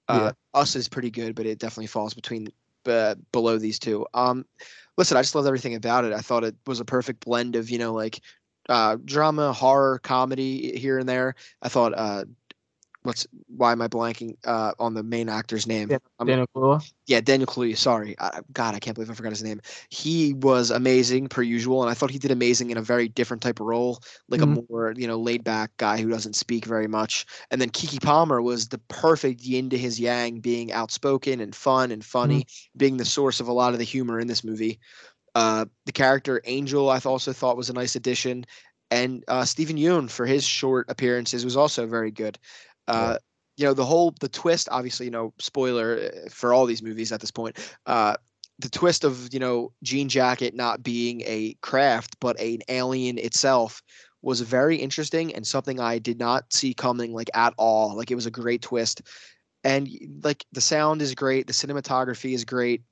Uh, Us is pretty good, but it definitely falls between uh, below these two. Um, listen, I just loved everything about it. I thought it was a perfect blend of you know like uh, drama, horror, comedy here and there. I thought uh, what's why am I blanking uh, on the main actor's name? I'm- Daniel Kaluuya. yeah, Daniel Kaluuya. Sorry, I, God, I can't believe I forgot his name. He was amazing per usual, and I thought he did amazing in a very different type of role, like Mhm. a more you know laid back guy who doesn't speak very much. And then Keke Palmer was the perfect yin to his yang, being outspoken and fun and funny, being the source of a lot of the humor in this movie. Uh, the character Angel, I also thought was a nice addition, and uh, Steven Yeun for his short appearances was also very good. Uh, You know the whole the twist, obviously, you know, spoiler uh, for all these movies at this point. Uh, the twist of you know Jean Jacket not being a craft but an alien itself was very interesting and something I did not see coming like at all. Like it was a great twist, and like the sound is great, the cinematography is great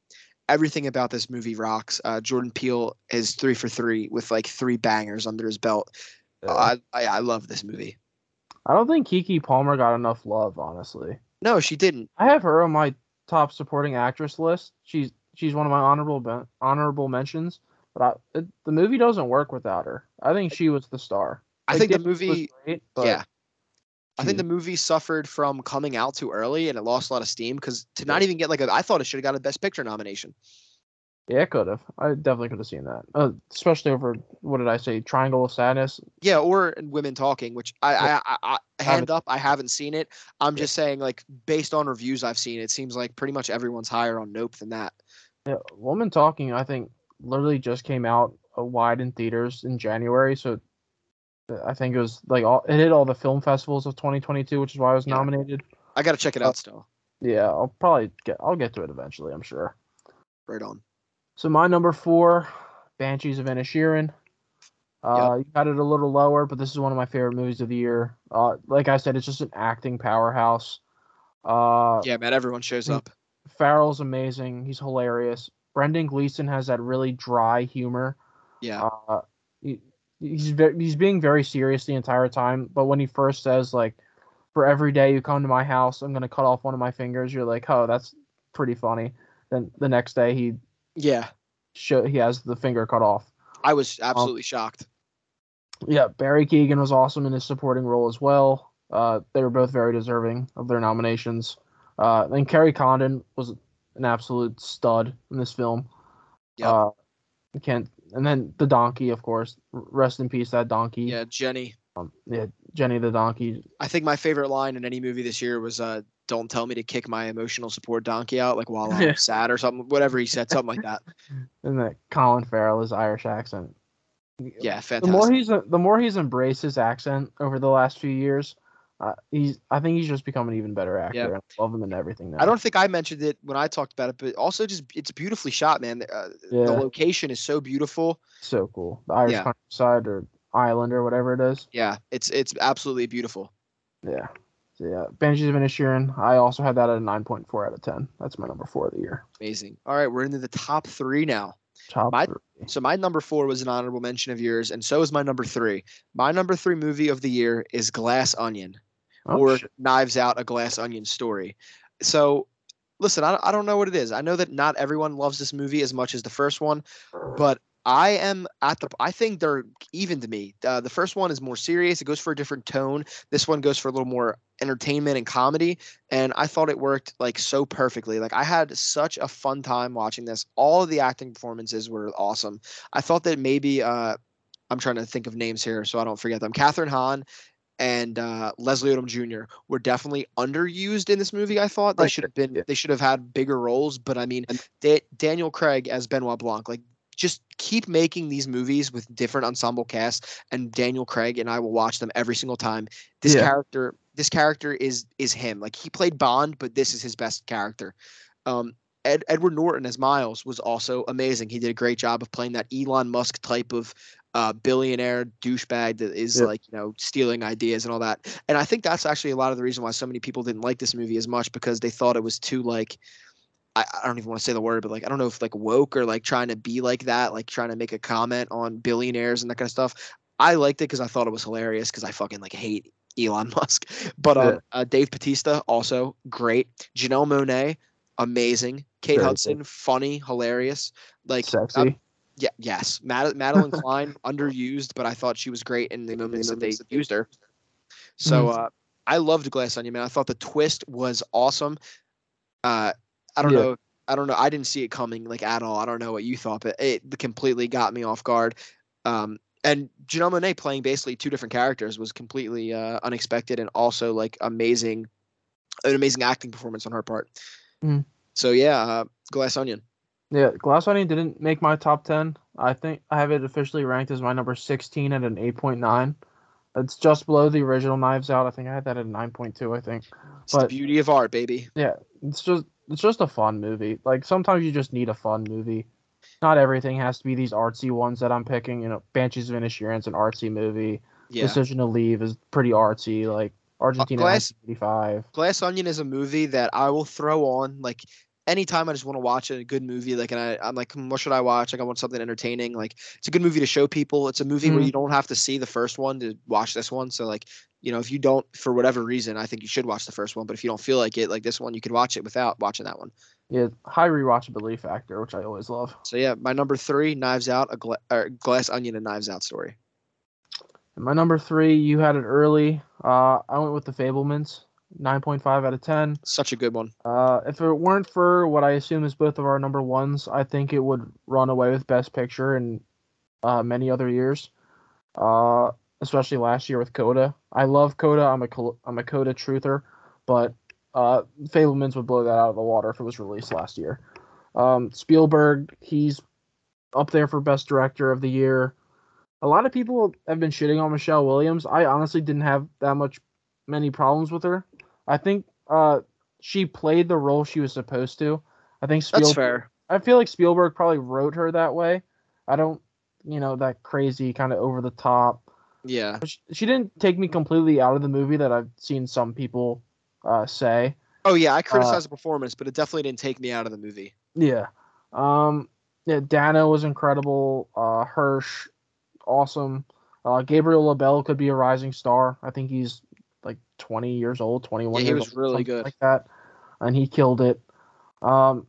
everything about this movie rocks. Uh, Jordan Peele is three for three with like three bangers under his belt. I, I I love this movie. I don't think Keke Palmer got enough love, honestly. No, she didn't. I have her on my top supporting actress list. She's she's one of my honorable honorable mentions, but I, it, the movie doesn't work without her. I think she was the star. I Like, think the movie. great, but Yeah, I think the movie suffered from coming out too early and it lost a lot of steam because to not even get like a, I thought it should have got a Best Picture nomination. Yeah, it could have. I definitely could have seen that, uh, especially over what did I say, Triangle of Sadness. Yeah, or Women Talking, which I, I, I, I hand up, I haven't seen it. I'm Yeah. just saying, like based on reviews I've seen, it seems like pretty much everyone's higher on Nope than that. Yeah, Woman Talking, I think, literally just came out uh, wide in theaters in January. So uh, I think it was like all it hit all the film festivals of 2022, which is why I was Yeah. nominated. I gotta check it Uh, out still. Yeah, I'll probably get I'll get to it eventually. I'm sure. Right on. So my number four, Banshees of Inisherin. Uh, you got it a little lower, but this is one of my favorite movies of the year. Uh, like I said, it's just an acting powerhouse. Uh, Yeah, man, everyone shows up. Farrell's amazing. He's hilarious. Brendan Gleeson has that really dry humor. Yeah, Uh, he, he's ve- he's being very serious the entire time. But when he first says like, "For every day you come to my house, I'm gonna cut off one of my fingers," you're like, "Oh, that's pretty funny." Then the next day he yeah. show he has the finger cut off. I was absolutely shocked. Yeah, Barry Keoghan was awesome in his supporting role as well. Uh, they were both very deserving of their nominations. Uh, and Kerry Condon was an absolute stud in this film. Yeah. Uh, can't. And then the donkey, of course. Rest in peace, that donkey. Yeah, Jenny. Um, yeah, Jenny the donkey. I think my favorite line in any movie this year was uh don't tell me to kick my emotional support donkey out like while (laughs) I'm sad or something whatever he said something like that. (laughs) And that Colin Farrell, his Irish accent. Yeah, fantastic. The more he's the more he's embraced his accent over the last few years, uh, he's I think he's just become an even better actor. Yeah. I love him and everything now. I don't think I mentioned it when I talked about it, but also just it's beautifully shot, man. Uh, Yeah. The location is so beautiful. so cool. The Irish Yeah. countryside or island or whatever it is. Yeah, it's it's absolutely beautiful. Yeah. Yeah, Banshees of Inisherin. I also had that at a nine point four out of ten. That's my number four of the year. Amazing. All right, we're into the top three now. Top My- three. So my number four was an honorable mention of yours, and so is my number three. My number three movie of the year is Glass Onion. Oh, or shit. Knives Out, a Glass Onion story. So, listen, I, I don't know what it is. I know that not everyone loves this movie as much as the first one, but I am at the. I think they're even to me. Uh, the first one is more serious. It goes for a different tone. This one goes for a little more entertainment and comedy, and I thought it worked like so perfectly. Like I had such a fun time watching this. All of the acting performances were awesome. I thought that maybe. Uh, I'm trying to think of names here so I don't forget them. Kathryn Hahn and uh, Leslie Odom Jr. were definitely underused in this movie. I thought they should have been yeah. they should have had bigger roles. But I mean, da- Daniel Craig as Benoit Blanc, like just keep making these movies with different ensemble casts, and Daniel Craig and I will watch them every single time. This Yeah. character, this character is is him. Like he played Bond, but this is his best character. Um, Ed, Edward Norton as Miles was also amazing. He did a great job of playing that Elon Musk type of uh, billionaire douchebag that is Yeah. like you know stealing ideas and all that. And I think that's actually a lot of the reason why so many people didn't like this movie as much because they thought it was too like I, I don't even want to say the word, but like I don't know if like woke or like trying to be like that, like trying to make a comment on billionaires and that kind of stuff. I liked it because I thought it was hilarious because I fucking like hate Elon (laughs) Musk. But Yeah. uh, Dave Bautista also great. Janelle Monáe amazing. Kate Very Hudson, funny, hilarious. Like Sexy. um, yeah, yes. Mad- Madeline (laughs) Klein underused, but I thought she was great in the moments that they used her. So uh, I loved Glass Onion, man. I thought the twist was awesome. Uh, I don't Yeah. know. I don't know. I didn't see it coming like at all. I don't know what you thought, but it completely got me off guard. Um, and Janelle Monáe playing basically two different characters was completely uh, unexpected and also like amazing, an amazing acting performance on her part. Mhm. So yeah, uh, Glass Onion. Yeah, Glass Onion didn't make my top 10. I think I have it officially ranked as my number 16 at an 8.9. It's just below the original Knives Out. I think I had that at a 9.2, I think. It's the beauty of art, baby. Yeah, it's just it's just a fun movie. Like sometimes you just need a fun movie. Not everything has to be these artsy ones that I'm picking. You know, Banshees of Inisherin's an artsy movie. Yeah. Decision to Leave is pretty artsy. Like Argentina Glass- 1985. Glass Onion is a movie that I will throw on like anytime I just want to watch a good movie. Like, and I, I'm like, hmm, what should I watch? Like, I want something entertaining. Like, it's a good movie to show people. It's a movie where Mhm. you don't have to see the first one to watch this one. So, like, you know, if you don't, for whatever reason, I think you should watch the first one. But if you don't feel like it, like this one, you could watch it without watching that one. Yeah, high rewatchability factor, which I always love. So yeah, my number three, Knives Out, a gla- or Glass Onion, and Knives Out story. And my number three, you had it early. Uh, I went with the Fabelmans, 9.5 out of 10. Such a good one. Uh, if it weren't for what I assume is both of our number ones, I think it would run away with Best Picture in uh, many other years. Uh, especially last year with Coda. I love Coda. I'm a I'm a Coda truther, but uh, Fabelmans would blow that out of the water if it was released last year. Um, Spielberg, he's up there for Best Director of the Year. A lot of people have been shitting on Michelle Williams. I honestly didn't have that much many problems with her. I think uh, she played the role she was supposed to. I think That's Spielberg. fair. I feel like Spielberg probably wrote her that way. I don't, you know, that crazy kind of over the top. Yeah. She, she didn't take me completely out of the movie that I've seen some people uh, say. Oh yeah, I criticized the performance, but it definitely didn't take me out of the movie. Yeah. Um. Yeah. Dano was incredible. Uh, Hirsch, awesome. Uh, Gabriel LaBelle could be a rising star. I think he's like 20 years old, 21 Yeah, he years was old, really good. like that, and he killed it. Um,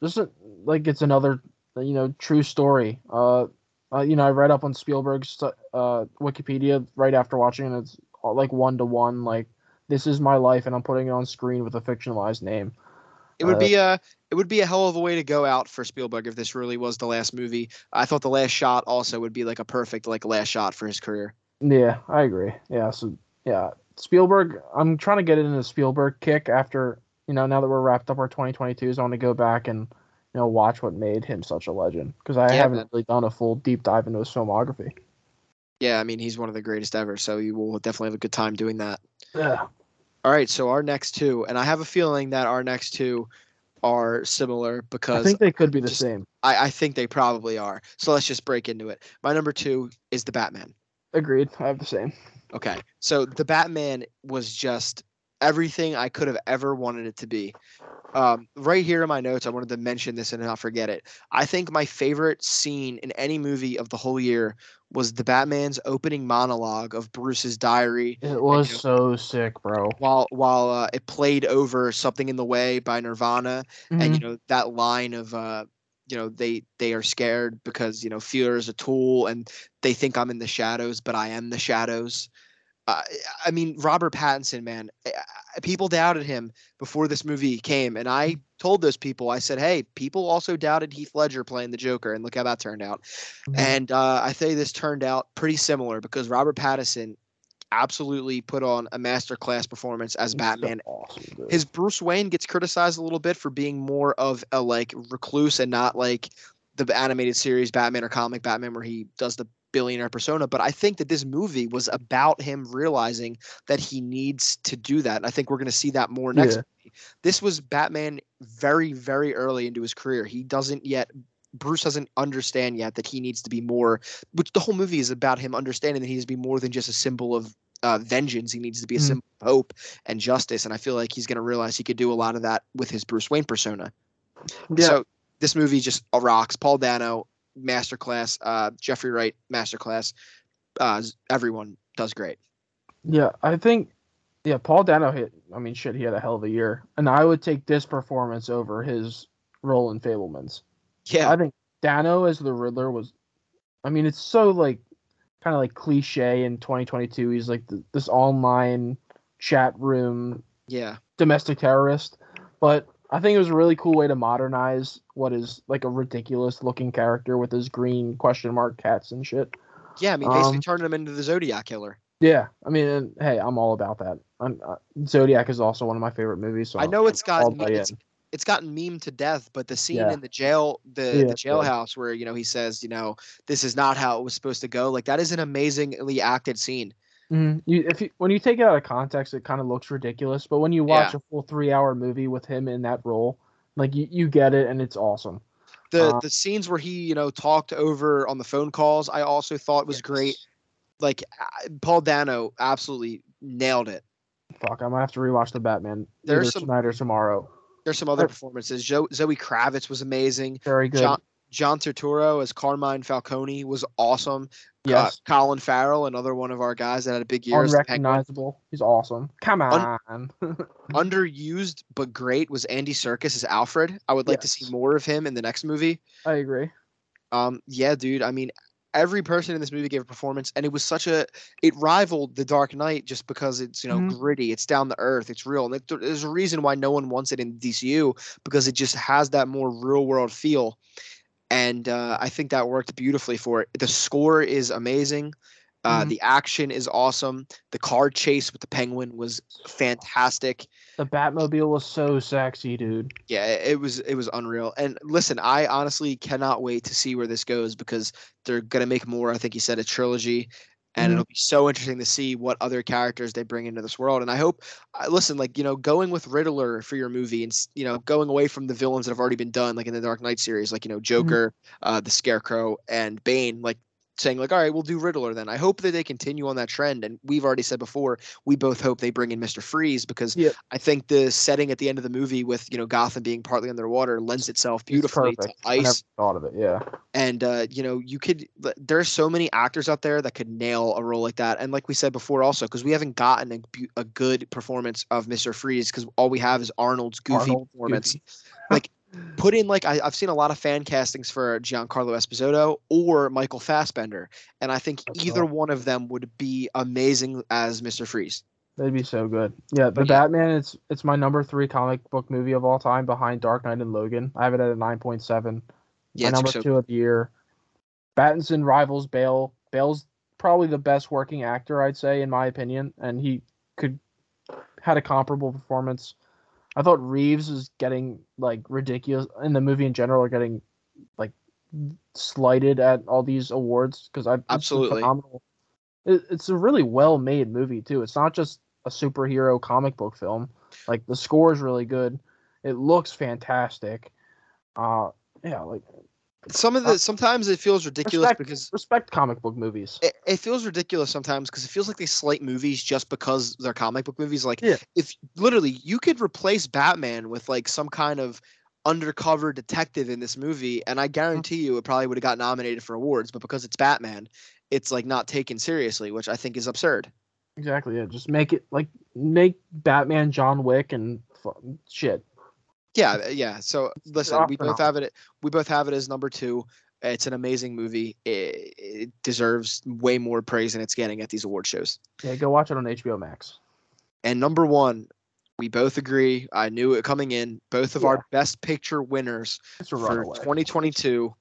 this is like it's another you know true story. Uh, uh, you know I read up on Spielberg's uh Wikipedia right after watching, and it's like one to one. Like this is my life, and I'm putting it on screen with a fictionalized name. It would Uh, be a it would be a hell of a way to go out for Spielberg if this really was the last movie. I thought the last shot also would be like a perfect like last shot for his career. Yeah, I agree. Yeah, so yeah, Spielberg. I'm trying to get into the Spielberg kick after you know now that we're wrapped up our 2022s. I want to go back and you know watch what made him such a legend because I Yeah, haven't man. really done a full deep dive into his filmography. Yeah, I mean he's one of the greatest ever, so you will definitely have a good time doing that. Yeah. All right, so our next two, and I have a feeling that our next two are similar because I think they could be the just- same. I, I think they probably are. So let's just break into it. My number two is the Batman. Agreed. I have the same. Okay. So the Batman was just everything I could have ever wanted it to be. Um, right here in my notes, I wanted to mention this and not forget it. I think my favorite scene in any movie of the whole year was the Batman's opening monologue of Bruce's diary It was know- so sick, bro. while while uh, it played over something in the way by Nirvana and Mhm. you know that line of uh you know they they are scared because you know fear is a tool and they think i'm in the shadows but i am the shadows. Uh, i mean robert pattinson man I- people doubted him before this movie came and i told those people i said hey people also doubted heath ledger playing the joker and look how that turned out. Mhm. and uh, i say this turned out pretty similar because robert pattinson absolutely put on a masterclass performance as He's so batman awesome, his Bruce Wayne gets criticized a little bit for being more of a like recluse and not like the animated series Batman or comic Batman where he does the billionaire persona. But I think that this movie was about him realizing that he needs to do that. And I think we're going to see that more next Yeah. This was Batman very, very early into his career. He doesn't yet. Bruce doesn't understand yet that he needs to be more, which the whole movie is about him understanding that he needs to be more than just a symbol of uh, vengeance. He needs to be a Mhm. symbol of hope and justice. And I feel like he's going to realize he could do a lot of that with his Bruce Wayne persona. yeah. So this movie just rocks. Paul Dano, masterclass. Uh, Jeffrey Wright, masterclass. Uh, everyone does great. Yeah, I think yeah, Paul Dano hit I mean shit, he had a hell of a year. And I would take this performance over his role in Fabelmans. Yeah, I think Dano as the Riddler was. I mean, it's so like kind of like cliche in 2022. He's like th- this online chat room yeah, domestic terrorist, but I think it was a really cool way to modernize what is like a ridiculous looking character with his green question mark cats and shit. yeah. I mean, basically Um, turning him into the Zodiac killer. Yeah, I mean, hey, I'm all about that. I'm, uh, Zodiac is also one of my favorite movies. So I know it's I'll gotten buy it's. It's gotten meme to death, but the scene Yeah. in the jail, the Yeah, the jailhouse where you know he says, you know, this is not how it was supposed to go. Like that is an amazingly acted scene. Mhm. You, if you, when you take it out of context, it kind of looks ridiculous. But when you watch a full three hour movie with him in that role, like you, you get it, and it's awesome. The Uh, the scenes where he you know talked over on the phone calls, I also thought was great. Like Paul Dano absolutely nailed it. Fuck, I'm gonna have to rewatch the Batman There's some- or tomorrow. There's some other Uh, performances. Jo- Zoe Kravitz was amazing. Very good. John John Turturro as Carmine Falcone was awesome. Uh, yes, Colin Farrell, another one of our guys that had a big year. unrecognizable. He's awesome. Come on. Un- (laughs) Underused but great was Andy Serkis as Alfred. I would like to see more of him in the next movie. I agree. Um, yeah, dude. I mean, every person in this movie gave a performance, and it was such a. It rivaled The Dark Knight just because it's you know Mhm. gritty, it's down the earth, it's real, and it, there's a reason why no one wants it in DCU because it just has that more real world feel, and uh, I think that worked beautifully for it. The score is amazing. Uh, Mhm. The action is awesome. The car chase with the penguin was fantastic. The Batmobile was so sexy, dude. Yeah, it was it was unreal. And listen, I honestly cannot wait to see where this goes because they're gonna make more. I think he said a trilogy, and Mhm. it'll be so interesting to see what other characters they bring into this world. And I hope, I listen, like you know, going with Riddler for your movie, and you know, going away from the villains that have already been done, like in the Dark Knight series, like you know, Joker, uh, the Scarecrow, and Bane, like saying like all right we'll do riddler then i hope that they continue on that trend and we've already said before we both hope they bring in mr freeze because i think the setting at the end of the movie with you know gotham being partly underwater lends itself It's beautifully to perfect. I never ice thought of it. Yeah. and uh, you know you could th- there's so many actors out there that could nail a role like that and like we said before also because we haven't gotten a, a good performance of mr freeze because all we have is arnold's goofy Arnold, performance goofy. Put in like I, i've seen a lot of fan castings for giancarlo esposito or michael fassbender and i think That's either all. one of them would be amazing as mr freeze They'd be so good. Yeah, the But yeah. Batman. It's it's my number three comic book movie of all time, behind Dark Knight and Logan. I have it at a nine point seven. yeah my number so, two of the year. Battinson rivals Bale. Bale's probably the best working actor, I'd say, in my opinion, and he could had a comparable performance. I thought Reeves was getting like ridiculous in the movie in general, are getting like slighted at all these awards because I Absolutely. phenomenal. It, it's a really well made movie too. It's not just a superhero comic book film. Like the score is really good. It looks fantastic. Uh, yeah, like some of the uh, sometimes it feels ridiculous respect, because respect comic book movies. it, it feels ridiculous sometimes because it feels like they slight movies just because they're comic book movies. Like, Yeah. if literally you could replace Batman with like some kind of undercover detective in this movie, and I mm-hmm. guarantee you it probably would have got nominated for awards, but because it's Batman, it's like not taken seriously, which I think is absurd. Exactly. Yeah, just make it like make Batman John Wick and shit. Yeah, uh, yeah. So listen, we both have it. We both have it as number two. It's an amazing movie. It, it deserves way more praise than it's getting at these award shows. Yeah, go watch it on HBO Max. And number one, we both agree. I knew it coming in. Both of Yeah. our best picture winners for runaway. 2022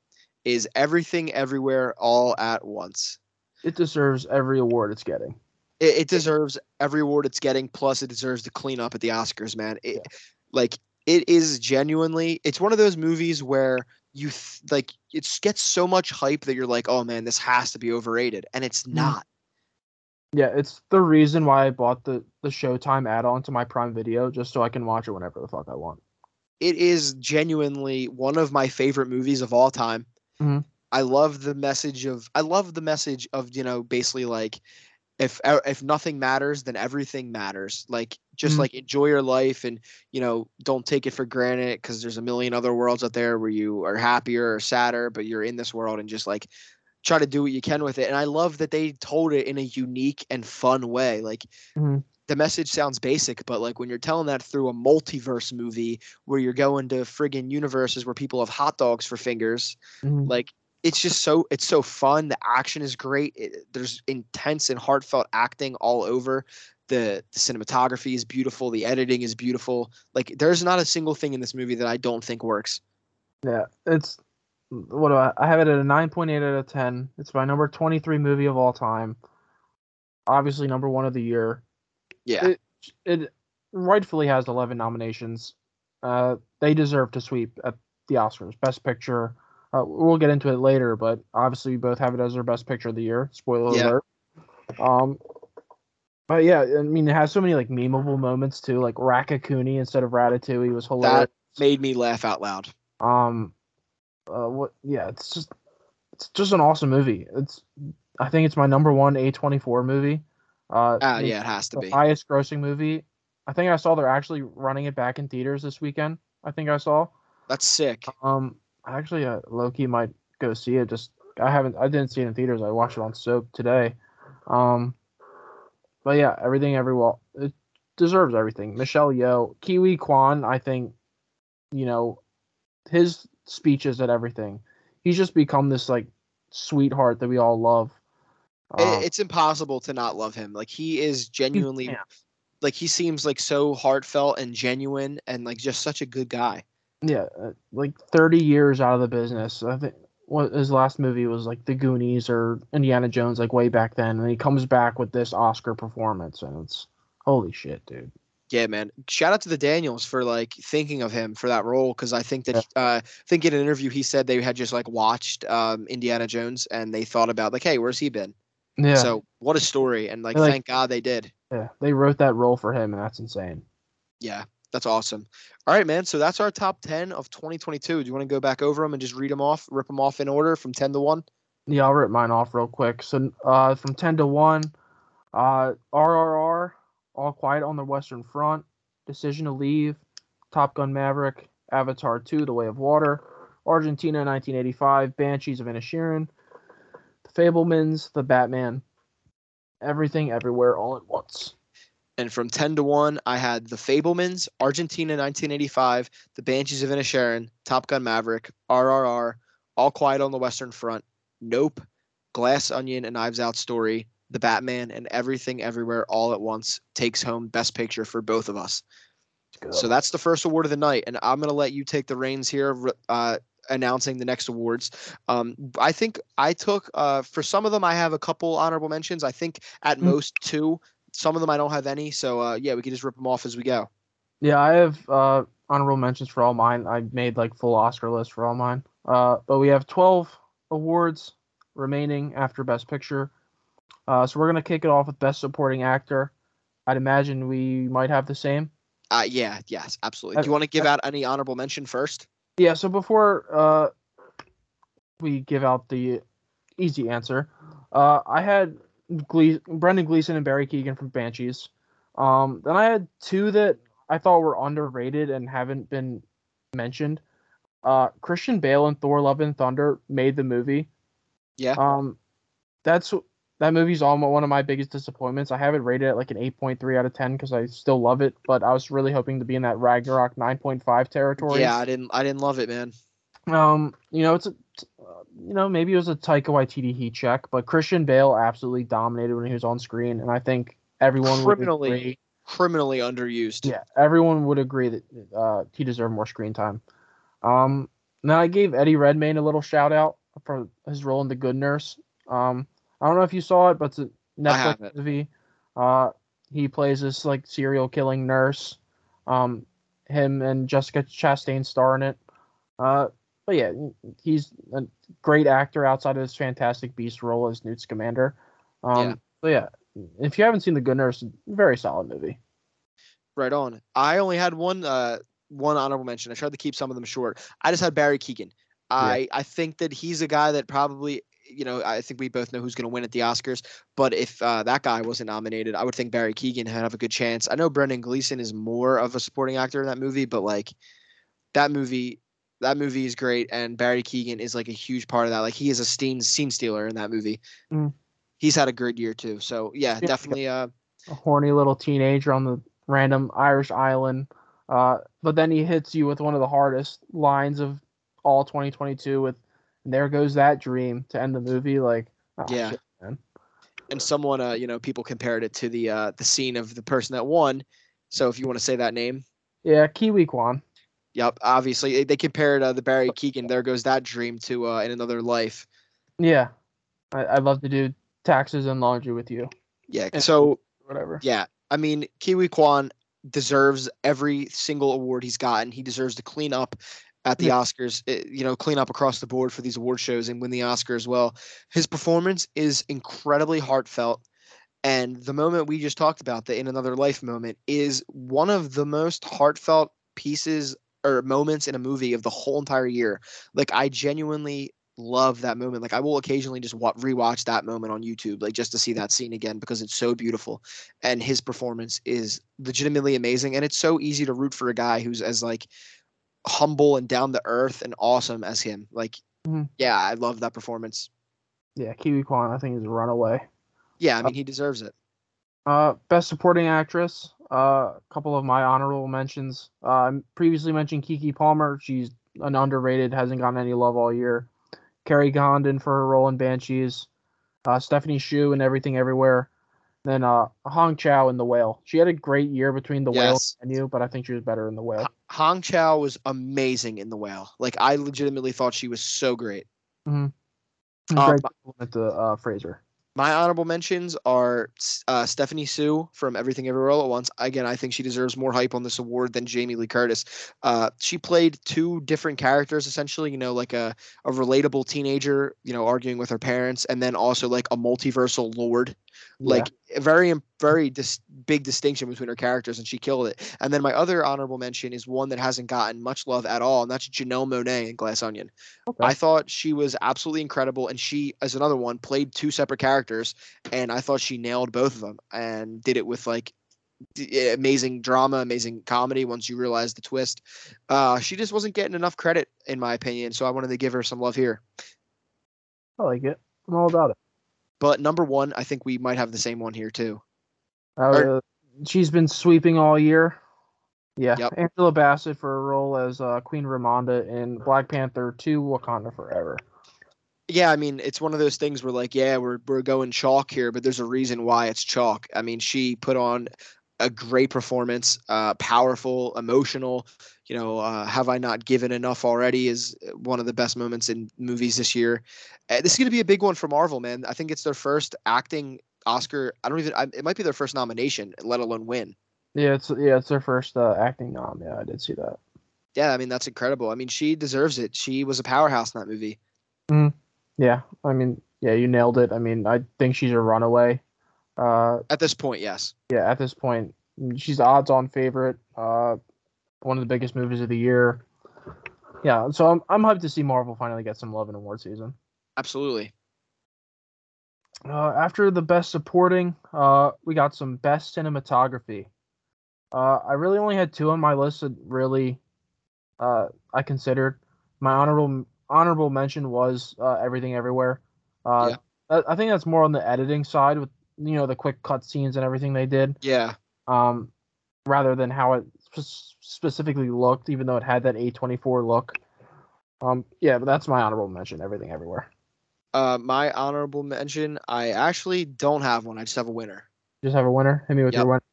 is Everything Everywhere All at Once. It deserves every award it's getting. It, it deserves every award it's getting. Plus, it deserves to clean up at the Oscars, man. It, Like it is genuinely. It's one of those movies where you th- like it gets so much hype that you're like, oh man, this has to be overrated, and it's Mm. not. Yeah, it's the reason why I bought the the Showtime add-on to my Prime Video just so I can watch it whenever the fuck I want. it is genuinely one of my favorite movies of all time. Mhm. I love the message of I love the message of you know basically like if e- if nothing matters then everything matters like just Mhm. like enjoy your life and you know don't take it for granted because there's a million other worlds out there where you are happier or sadder but you're in this world and just like try to do what you can with it and I love that they told it in a unique and fun way like Mhm. the message sounds basic, but like when you're telling that through a multiverse movie where you're going to friggin' universes where people have hot dogs for fingers, Mhm. like it's just so it's so fun. The action is great. It, there's intense and heartfelt acting all over. The the cinematography is beautiful. The editing is beautiful. Like there's not a single thing in this movie that I don't think works. Yeah, it's what do I? I have it at a nine point eight out of ten. It's my number twenty three movie of all time. Obviously, number one of the year. Yeah, It it rightfully has eleven nominations. Uh, they deserve to sweep at the Oscars. Best Picture. Uh, we'll get into it later, but obviously we both have it as our best picture of the year. Spoiler Yeah. alert. Um, but yeah, I mean, it has so many like memeable moments too. Like Raccacoonie instead of Ratatouille was hilarious. That made me laugh out loud. Um, uh, what? Yeah, it's just it's just an awesome movie. It's I think it's my number one A twenty four movie. Uh, Ah, yeah, it has to the be. highest grossing movie. I think I saw they're actually running it back in theaters this weekend. I think I saw. That's sick. Um, actually, uh, Loki might go see it. Just I haven't. I didn't see it in theaters. I watched it on Soap today. Um, but yeah, everything, everywhere. It deserves everything. Michelle Yeoh, Ke Huy Quan. I think, you know, his speeches and everything. He's just become this like sweetheart that we all love. Um, it's impossible to not love him. Like he is genuinely like he seems like so heartfelt and genuine and like just such a good guy. Yeah, uh, like 30 years out of the business. I think what his last movie was like The Goonies or Indiana Jones, like way back then, and he comes back with this Oscar performance, and it's holy shit, dude. Yeah, man. Shout out to the Daniels for like thinking of him for that role because I think that uh, I think in an interview he said they had just like watched um, Indiana Jones and they thought about like, hey, where's he been? Yeah, So what a story and like, Like- thank God they did. yeah, they wrote that role for him, and that's insane. Yeah, that's awesome. All right, man. So that's our top ten of 2022. Do you want to go back over them and just read them off, rip them off in order from ten to one? Yeah, I'll rip mine off real quick. So, uh, from 10 to 1, uh, RRR, All Quiet on the Western Front, Decision to Leave, Top Gun Maverick, Avatar 2, The Way of Water, Argentina 1985, Banshees of Inisherin, The Fabelmans, The Batman, Everything Everywhere All at Once. And from 10 to 1, I had The Fabelmans, Argentina 1985, The Banshees of Inisherin, Top Gun Maverick, RRR, All Quiet on the Western Front, Nope, Glass Onion, and Knives Out Story, The Batman, and Everything Everywhere All at Once takes home Best Picture for both of us. So that's the first award of the night, and I'm going to let you take the reins here, uh, announcing the next awards. Um, I think I took uh, for some of them I have a couple honorable mentions. I think at Mm. most two. Some of them I don't have any. So uh, yeah, we can just rip them off as we go. Yeah, I have uh, honorable mentions for all mine. I made like full Oscar list for all mine. Uh, but we have 12 awards remaining after Best Picture. Uh, so we're gonna kick it off with Best Supporting Actor. I'd imagine we might have the same. Uh, yeah, yes, absolutely. Do you Uh, want to give out any honorable mention first? Yeah. So before uh, we give out the easy answer, uh, I had Brendan Gleeson and Barry Keoghan from Banshees. Um, then I had two that I thought were underrated and haven't been mentioned. Uh, Christian Bale and Thor: Love and Thunder made the movie. Yeah. Um, that's that movie's all one of my biggest disappointments. I have it rated at like an 8.3 out of 10 because I still love it, but I was really hoping to be in that Ragnarok 9.5 territory. Yeah, I didn't. I didn't love it, man. Um, you know, it's a, uh, you know, maybe it was a Taika Waititi heat check, but Christian Bale absolutely dominated when he was on screen, and I think everyone would Criminally. agree. Criminally underused. Yeah, everyone would agree that uh, he deserved more screen time. Um, now I gave Eddie Redmayne a little shout out for his role in The Good Nurse. Um, I don't know if you saw it, but it's a Netflix movie. Uh, he plays this like serial killing nurse. Um, him and Jessica Chastain star in it. Uh, but yeah, he's a great actor outside of his Fantastic Beast role as Newt Scamander. Um, Yeah. So yeah, if you haven't seen The Good Nurse, very solid movie. Right on. I only had one uh one honorable mention. I tried to keep some of them short. I just had Barry Keoghan. I I think that he's a guy that probably you know I think we both know who's going to win at the Oscars. But if uh, that guy wasn't nominated, I would think Barry Keoghan had have a good chance. I know Brendan Gleeson is more of a supporting actor in that movie, but like that movie. That movie is great, and Barry Keoghan is like a huge part of that. Like he is a scene scene stealer in that movie. Mm. He's had a great year too. So yeah, Yeah. definitely. Uh, a horny little teenager on the random Irish island. Uh, but then he hits you with one of the hardest lines of all 2022 with there goes that dream to end the movie like oh, Yeah. shit, man. and someone uh you know people compared it to the uh the scene of the person that won so if you want to say that name yeah ke huy quan yep obviously they compared uh, the barry keoghan there goes that dream to uh in another life. Yeah I, i'd love to do taxes and laundry with you. Yeah And- so whatever. yeah i mean ke huy quan deserves every single award he's gotten. He deserves to clean up at the Yeah. oscars eh, you know clean up across the board for these award shows and win the oscar as well. His performance is incredibly heartfelt And the moment we just talked about, the in another life moment, is one of the most heartfelt pieces or moments in a movie of the whole entire year. Like I genuinely love that moment. Like I will occasionally just wa- rewatch that moment on YouTube, like just to see that scene again because it's so beautiful. And his performance is legitimately amazing. And it's so easy to root for a guy who's as like humble and down to earth and awesome as him. Like, Mhm. yeah, I love that performance. yeah ke huy quan i think is a runaway Yeah, I mean he deserves it. Uh, best supporting actress. Uh, a couple of my honorable mentions. Uh, I previously mentioned Keke Palmer. She's an underrated, hasn't gotten any love all year. Kerry Condon for her role in Banshees. Uh, Stephanie Hsu and Everything Everywhere. Then uh, Hong Chau in The Whale. She had a great year between The Whale Yes. and you, but I think she was better in The Whale. Hong Chau was amazing in The Whale. Like I legitimately thought she was so great. And Um, great compliment to uh, Fraser. My honorable mentions are uh, Stephanie Hsu from Everything Everywhere All at Once. Again, I think she deserves more hype on this award than Jamie Lee Curtis. Uh, she played two different characters, essentially. You know, like a, a relatable teenager, you know, arguing with her parents, and then also like a multiversal lord. Like a very, very dis- big distinction between her characters, and she killed it. And then my other honorable mention is one that hasn't gotten much love at all, and that's Janelle Monáe in Glass Onion. Okay. I thought she was absolutely incredible, and she, as another one, played two separate characters, and I thought she nailed both of them and did it with like d- amazing drama, amazing comedy. Once you realize the twist, uh, she just wasn't getting enough credit, in my opinion. So I wanted to give her some love here. I like it. I'm all about it. But number one, I think we might have the same one here too. Uh, she's been sweeping all year. Yeah, Yep. Angela Bassett for a role as uh, Queen Ramonda in Black Panther 2: Wakanda Forever. Yeah, I mean, it's one of those things where like, yeah, we're we're going chalk here, but there's a reason why it's chalk. I mean, she put on a great performance, uh, powerful, emotional. You know, uh, have I not given enough already? Is one of the best moments in movies this year. Uh, this is going to be a big one for Marvel, man. I think it's their first acting Oscar. I don't even. I, it might be their first nomination, let alone win. Yeah, it's yeah, it's their first uh, acting nom. Yeah, I did see that. Yeah, I mean that's incredible. I mean, she deserves it. She was a powerhouse in that movie. Yeah, I mean, yeah, you nailed it. I mean, I think she's a runaway. Uh, At this point, yes. yeah, at this point, she's odds-on favorite. Uh, one of the biggest movies of the year. Yeah, so I'm I'm hyped to see Marvel finally get some love in award season. Absolutely. Uh, after the best supporting, uh, we got some best cinematography. Uh, I really only had two on my list that really uh, I considered. My honorable honorable mention was uh, Everything Everywhere. Uh, Yeah. I, I think that's more on the editing side with you know the quick cut scenes and everything they did, Yeah. um, rather than how it sp- specifically looked, even though it had that A24 look. Um, yeah, but that's my honorable mention. Everything Everywhere. Uh, my honorable mention, I actually don't have one. I just have a winner. Just have a winner. Hit me with Yep. your winner.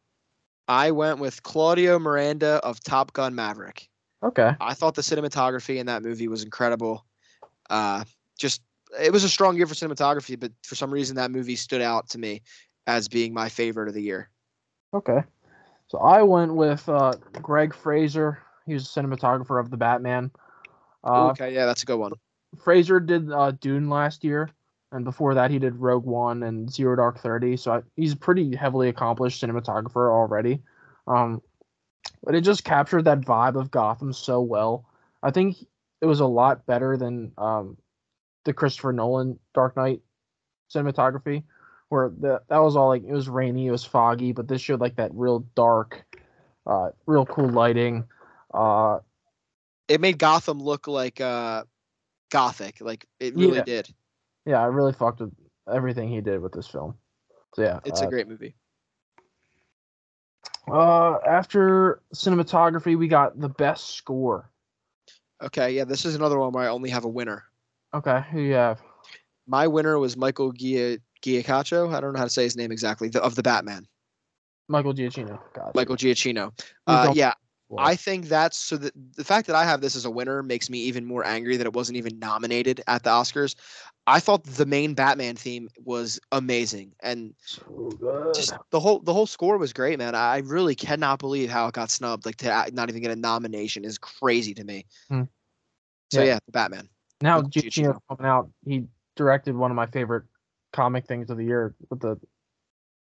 I went with Claudio Miranda of Top Gun Maverick. Okay. I thought the cinematography in that movie was incredible. Uh, just it was a strong year for cinematography, but for some reason that movie stood out to me as being my favorite of the year. Okay. So I went with uh, Greig Fraser. He was a cinematographer of the Batman. Uh, okay, yeah, that's a good one. Fraser did uh, Dune last year, and before that he did Rogue One and Zero Dark Thirty. So I, he's a pretty heavily accomplished cinematographer already. Um, but it just captured that vibe of Gotham so well. I think it was a lot better than um, the Christopher Nolan Dark Knight cinematography, where the, that was all like it was rainy, it was foggy, but this showed like that real dark, uh, real cool lighting. Uh, It made Gotham look like uh, gothic, like it really Yeah. did. yeah, I really fucked with everything he did with this film. So yeah, It's uh, a great movie. Uh, after cinematography, we got the best score. Okay, yeah, this is another one where I only have a winner. Okay, who you have? My winner was Michael Gia Giacaccio. I don't know how to say his name exactly. The, of the Batman, Michael Giacchino. Gotcha. Michael Giacchino. Uh, yeah, Well, I think that's so. The, the fact that I have this as a winner makes me even more angry that it wasn't even nominated at the Oscars. I thought the main Batman theme was amazing, and so just the whole the whole score was great, man. I really cannot believe how it got snubbed. Like to not even get a nomination is crazy to me. Hmm. So Yeah. yeah, the Batman. Now Michael Giacchino Giacchino. coming out. He directed one of my favorite comic things of the year with the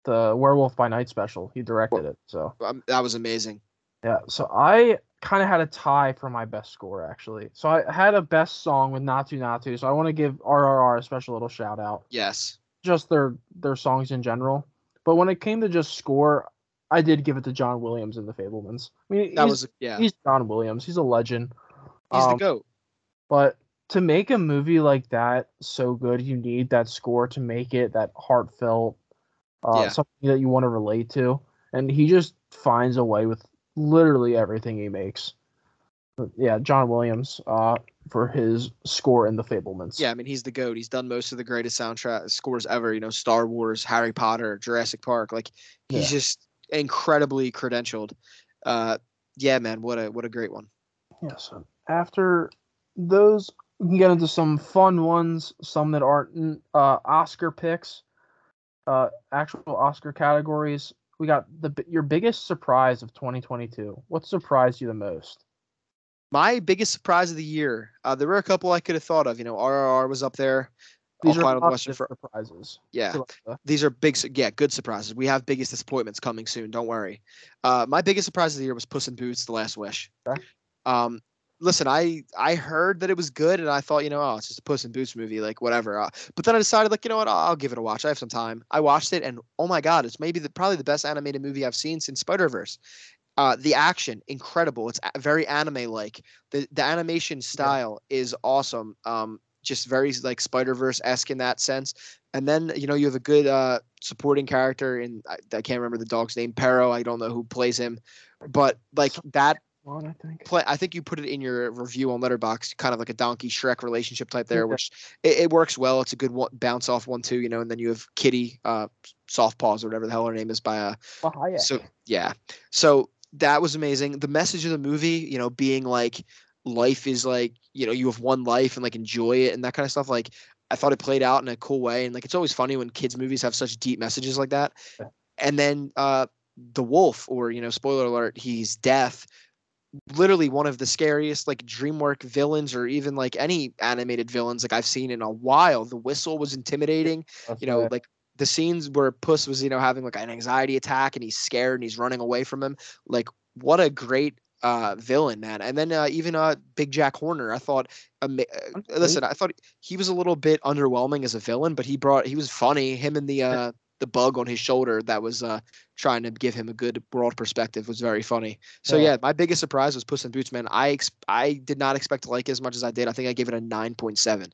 the Werewolf by Night special. He directed it. So Um, that was amazing. yeah. So I kind of had a tie for my best score actually. So I had a best song with Naatu Naatu. So I want to give RRR a special little shout out. Yes. Just their their songs in general. But when it came to just score, I did give it to John Williams and the Fabelmans. I mean, That was yeah. he's John Williams. He's a legend. He's the Um, goat. But to make a movie like that so good, you need that score to make it that heartfelt, uh, Yeah. something that you want to relate to. And he just finds a way with literally everything he makes. But yeah, John Williams uh, for his score in The Fabelmans. Yeah, I mean he's the goat. He's done most of the greatest soundtrack scores ever. You know, Star Wars, Harry Potter, Jurassic Park. Like he's just incredibly credentialed. Uh, yeah, man, what a what a great one. Yeah, so after those, we can get into some fun ones, some that aren't uh, Oscar picks, uh, actual Oscar categories. We got the your biggest surprise of 2022. What surprised you the most? My biggest surprise of the year. Uh, there were a couple I could have thought of. You know, RRR was up there. These are Quiet on the Western positive surprises. Yeah, these are big. Yeah, good surprises. We have biggest disappointments coming soon. Don't worry. Uh, my biggest surprise of the year was Puss in Boots: The Last Wish. Okay. Um, listen, I I heard that it was good, and I thought, you know, oh, it's just a Puss in Boots movie, like whatever. Uh, but then I decided, like, you know what, I'll, I'll give it a watch. I have some time. I watched it, and oh my god, it's maybe the probably the best animated movie I've seen since Spider Verse. Uh, the action incredible. It's a- very anime like. The the animation style is awesome. Um, just very like Spider Verse esque in that sense. And then you know you have a good uh, supporting character in I, I can't remember the dog's name, Pero. I don't know who plays him, but like that one, I think. play. I think you put it in your review on Letterboxd, kind of like a Donkey Shrek relationship type there, which it, it works well. It's a good one, bounce off one too, you know. And then you have Kitty, uh, Soft Paws or whatever the hell her name is by uh, Oh, so yeah. So that was amazing. The message of the movie, you know, being like life is like, you know, you have one life and like enjoy it and that kind of stuff. Like I thought it played out in a cool way. And like it's always funny when kids movies have such deep messages like that. Yeah. And then uh the wolf, or you know, spoiler alert, he's death. Literally one of the scariest like DreamWorks villains, or even like any animated villains like I've seen in a while. The whistle was intimidating That's you know, right. like the scenes where Puss was, you know, having like an anxiety attack and he's scared and he's running away from him. Like, what a great uh villain, man. And then uh, even uh Big Jack Horner, I thought. ama- uh, listen, I thought he was a little bit underwhelming as a villain, but he brought he was funny. Him and the uh the bug on his shoulder that was uh trying to give him a good broad perspective was very funny. So Yeah. yeah, my biggest surprise was Puss in Boots, man. I ex- I did not expect to like it as much as I did. I think I gave it a nine point seven.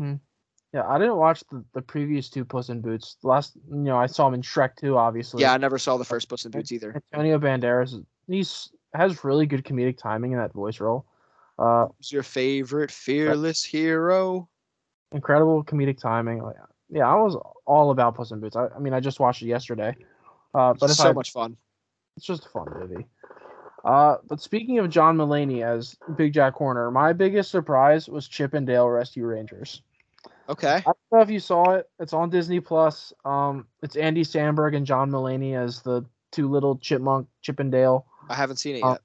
yeah, I didn't watch the, the previous two Puss in Boots. The last, you know, I saw him in Shrek 2, obviously. Yeah, I never saw the first Puss in Boots either. Antonio Banderas, he's has really good comedic timing in that voice role. Uh, Who's your favorite fearless hero? incredible comedic timing. Like, yeah, I was all about Puss in Boots. I, I mean, I just watched it yesterday. Uh, but if so I, much fun. it's just a fun movie. Uh, but speaking of John Mulaney as Big Jack Horner, my biggest surprise was Chip and Dale Rescue Rangers. Okay. I don't know if you saw it. It's on Disney Plus. Um, it's Andy Samberg and John Mulaney as the two little chipmunk Chip and Dale. I haven't seen it Uh, yet.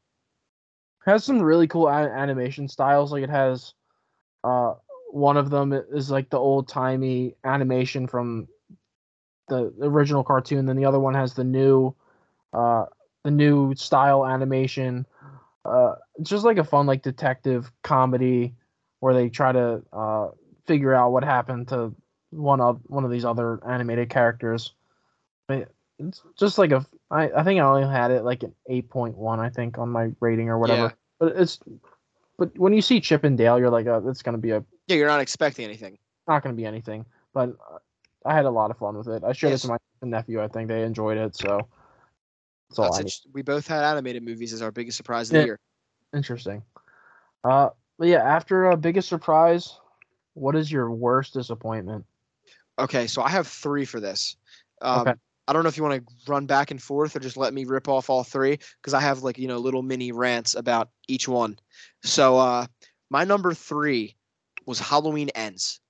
has some really cool a- animation styles. Like it has, uh, one of them is like the old timey animation from the original cartoon. Then the other one has the new, uh, the new style animation. Uh, it's just like a fun like detective comedy where they try to uh figure out what happened to one of one of these other animated characters. But it's just like a I, I think I only had it like an eight point one I think on my rating or whatever. Yeah. But it's but when you see Chip and Dale, you're like, oh, it's gonna be a Yeah, you're not expecting anything. not gonna be anything. But uh, I had a lot of fun with it. I showed Yes. it to my nephew. I think they enjoyed it. So That's all That's I int- we both had animated movies as our biggest surprise of Yeah. the year. Interesting. Uh, but yeah, after uh, biggest surprise, what is your worst disappointment? Okay, so I have three for this. Um, Okay. I don't know if you want to run back and forth or just let me rip off all three because I have like you know little mini rants about each one. So uh, my number three was Halloween Ends.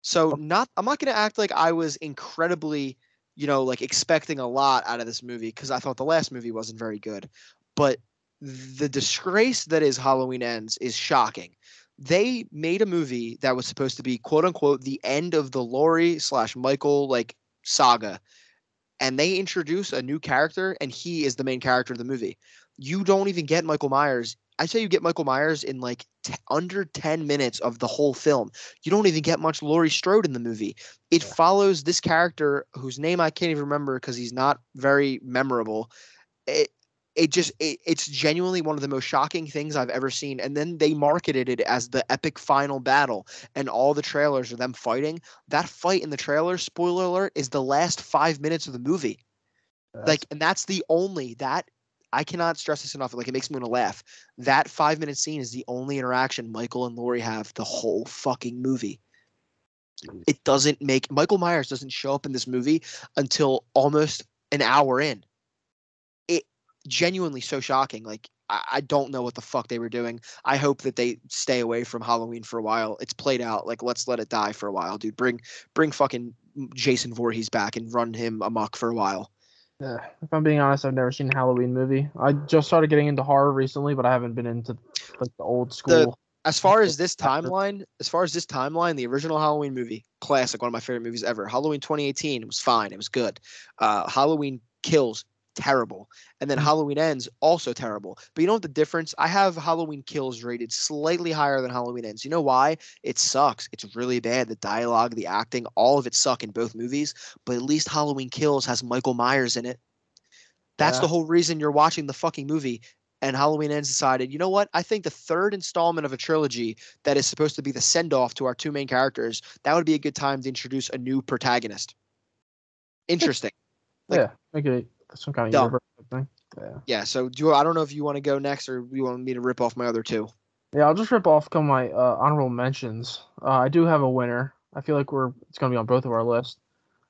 So oh. not I'm not gonna act like I was incredibly you know like expecting a lot out of this movie because I thought the last movie wasn't very good, but the disgrace that is Halloween Ends is shocking. They made a movie that was supposed to be quote unquote the end of the Laurie slash Michael like saga, and they introduce a new character, and he is the main character of the movie. You don't even get Michael Myers. I say you get Michael Myers in like t- under 10 minutes of the whole film. You don't even get much Laurie Strode in the movie. It Yeah. follows this character whose name I can't even remember because he's not very memorable. It, it just it, it's genuinely one of the most shocking things I've ever seen. And then they marketed it as the epic final battle, and all the trailers are them fighting. That fight in the trailer, spoiler alert, is the last five minutes of the movie. That's- Like, and that's the only that I cannot stress this enough. Like, it makes me want to laugh. That five minute scene is the only interaction Michael and Laurie have the whole fucking movie. Mm. It doesn't make Michael Myers doesn't show up in this movie until almost an hour in. It genuinely so shocking. Like, I, I don't know what the fuck they were doing. I hope that they stay away from Halloween for a while. It's played out. Like, let's let it die for a while, dude. Bring bring fucking Jason Voorhees back and run him amok for a while. Yeah, if I'm being honest, I've never seen a Halloween movie. I just started getting into horror recently, but I haven't been into like the old school. As far as this (laughs) timeline, as far as this timeline, the original Halloween movie, classic, one of my favorite movies ever. Halloween 2018 was fine, it was good. Uh, Halloween Kills, terrible, and then Mhm. Halloween Ends, also terrible. But you know what the difference? I have Halloween Kills rated slightly higher than Halloween Ends. You know why? It sucks. It's really bad. The dialogue, the acting, all of it suck in both movies. But at least Halloween Kills has Michael Myers in it. That's Yeah. the whole reason you're watching the fucking movie and Halloween Ends decided, you know what? I think the third installment of a trilogy that is supposed to be the send off to our two main characters, that would be a good time to introduce a new protagonist. (laughs) Interesting. like- yeah, make it some kind of universe thing. Yeah. yeah. So do you, I don't know if you want to go next or you want me to rip off my other two. Yeah, I'll just rip off of my uh, honorable mentions. Uh, I do have a winner. I feel like we're it's gonna be on both of our lists.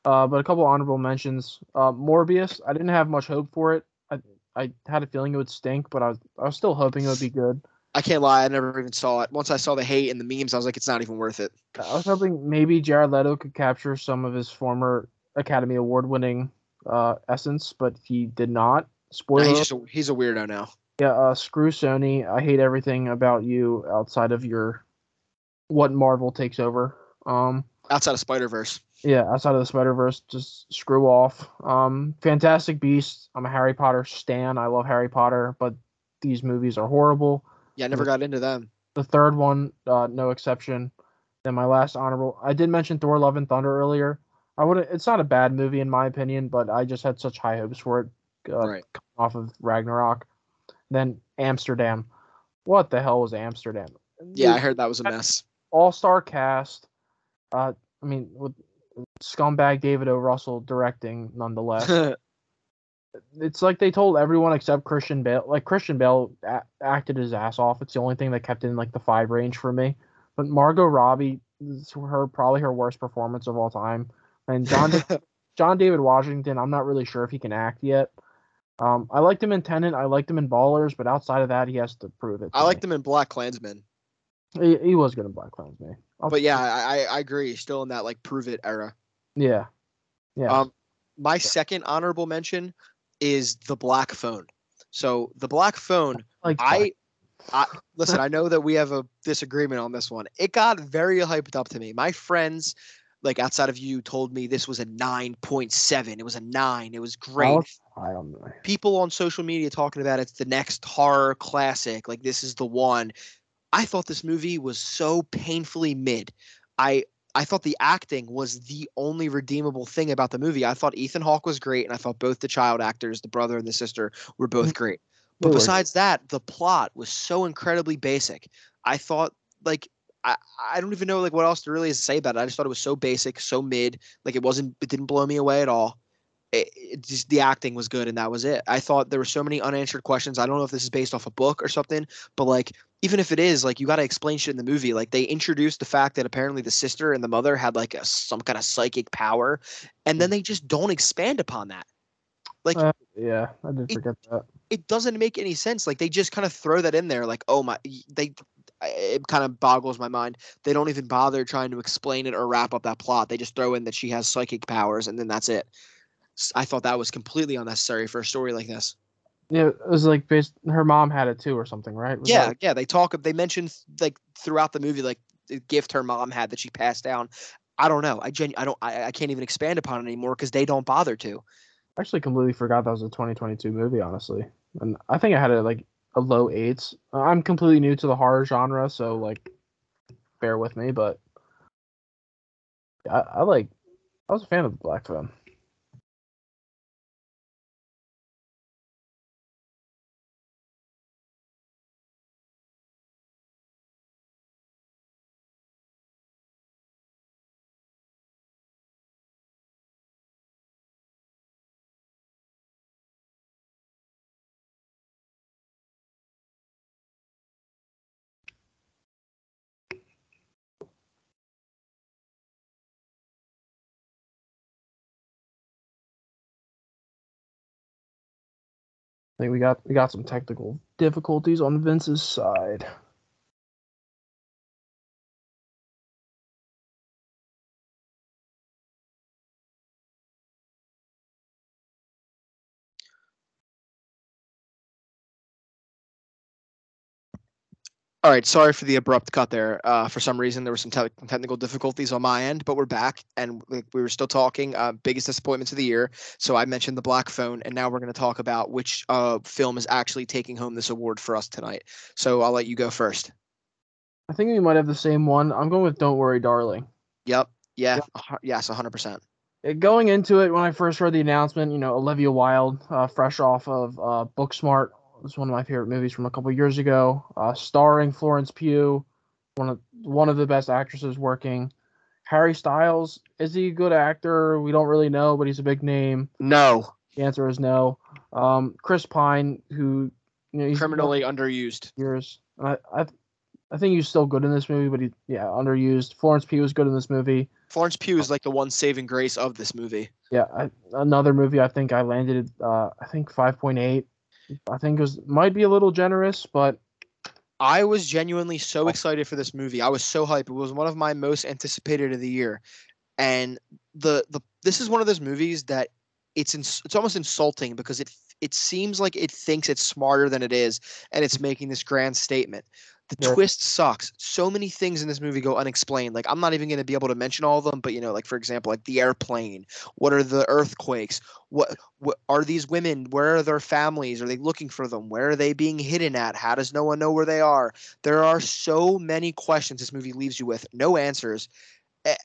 Uh, but a couple honorable mentions. Uh, Morbius. I didn't have much hope for it. I I had a feeling it would stink, but I was I was still hoping it would be good. I can't lie, I never even saw it. Once I saw the hate and the memes, I was like, it's not even worth it. I was hoping maybe Jared Leto could capture some of his former Academy Award winning uh, essence, but he did not. Spoiler. he's just a, he's a weirdo now. Yeah, uh, screw Sony. I hate everything about you outside of your what Marvel takes over. Um, Outside of Spider Verse. yeah, outside of the Spider Verse, just screw off. Um, Fantastic Beasts. I'm a Harry Potter stan. I love Harry Potter, but these movies are horrible. Yeah, I never got into them. The third one, uh, no exception. Then my last honorable. I did mention Thor: Love and Thunder earlier. I would. It's not a bad movie in my opinion, but I just had such high hopes for it. Uh, right. off of Ragnarok. Then Amsterdam. What the hell was Amsterdam? Yeah, I heard that was a mess. All star cast. Uh, I mean, with scumbag David O. Russell directing, nonetheless. (laughs) it's like they told everyone except Christian Bale. Like Christian Bale a- acted his ass off. It's the only thing that kept in like the five range for me. But Margot Robbie, her probably her worst performance of all time. And John (laughs) John David Washington, I'm not really sure if he can act yet. Um, I liked him in Tenet. I liked him in Ballers, but outside of that, he has to prove it. to I liked me. them in BlacKkKlansman. He, he was good in Black me. I'll- But yeah, I, I agree. Still in that like prove it era. yeah, yeah. Um, my second honorable mention is the Black Phone. So the Black Phone, like I, I listen. (laughs) I know that we have a disagreement on this one. It got very hyped up to me. My friends, like outside of you, told me this was a nine point seven. It was a nine. It was great. I don't know. People on social media talking about it's the next horror classic. Like this is the one. I thought this movie was so painfully mid. I I thought the acting was the only redeemable thing about the movie. I thought Ethan Hawke was great, and I thought both the child actors, the brother and the sister, were both great. But besides that, the plot was so incredibly basic. I thought like I, I don't even know like what else to really say about it. I just thought it was so basic, so mid. Like it wasn't it didn't blow me away at all. it, it just the acting was good and that was it. I thought there were so many unanswered questions. I don't know if this is based off a book or something, but like even if it is, like you got to explain shit in the movie. Like they introduced the fact that apparently the sister and the mother had like a, some kind of psychic power, and then they just don't expand upon that. Like Uh, yeah, I did It- forget that. it doesn't make any sense. Like they just kind of throw that in there. Like oh my, they. It kind of boggles my mind. They don't even bother trying to explain it or wrap up that plot. They just throw in that she has psychic powers, and then that's it. I thought that was completely unnecessary for a story like this. Yeah, it was like based. Her mom had it too, or something, right? Was Yeah, that- yeah. They talk. Of they mentioned like throughout the movie, like the gift her mom had that she passed down. I don't know. I genu- I don't. I, I can't even expand upon it anymore because they don't bother to. I actually completely forgot that was a 2022 movie, honestly. And I think I had it like low eights. I'm completely new to the horror genre, so like, bear with me. But I, I like. I was a fan of the Black Phone. I think we got we got some technical difficulties on Vince's side. All right, sorry for the abrupt cut there. Uh, for some reason, there were some te- technical difficulties on my end, but we're back and we, we were still talking uh, biggest disappointments of the year. So I mentioned the Black Phone, and now we're going to talk about which uh, film is actually taking home this award for us tonight. So I'll let you go first. I think we might have the same one. I'm going with "Don't Worry, Darling." Yep. Yeah. Yes. hundred percent. Uh, Going into it, when I first heard the announcement, you know, Olivia Wilde, uh, fresh off of uh, Booksmart, was one of my favorite movies from a couple years ago, uh, starring Florence Pugh, one of one of the best actresses working. Harry Styles, is he a good actor? We don't really know, but he's a big name. No. The answer is no. Um, Chris Pine, who you know, he's Criminally underused. years. I, I I think he's still good in this movie, but he yeah underused. Florence Pugh was good in this movie. Florence Pugh is like the one saving grace of this movie. Yeah, I, another movie I think I landed uh I think 5.8. I think it was might be a little generous, but I was genuinely so oh. excited for this movie. I was so hyped. It was one of my most anticipated of the year. And the the this is one of those movies that it's ins- it's almost insulting because it it seems like it thinks it's smarter than it is and it's making this grand statement. The Yeah. twist sucks. So many things in this movie go unexplained. Like I'm not even going to be able to mention all of them, but you know, like for example, like the airplane. What are the earthquakes? What what are these women? Where are their families? Are they looking for them? Where are they being hidden at? How does no one know where they are? There are so many questions this movie leaves you with, no answers. Eh,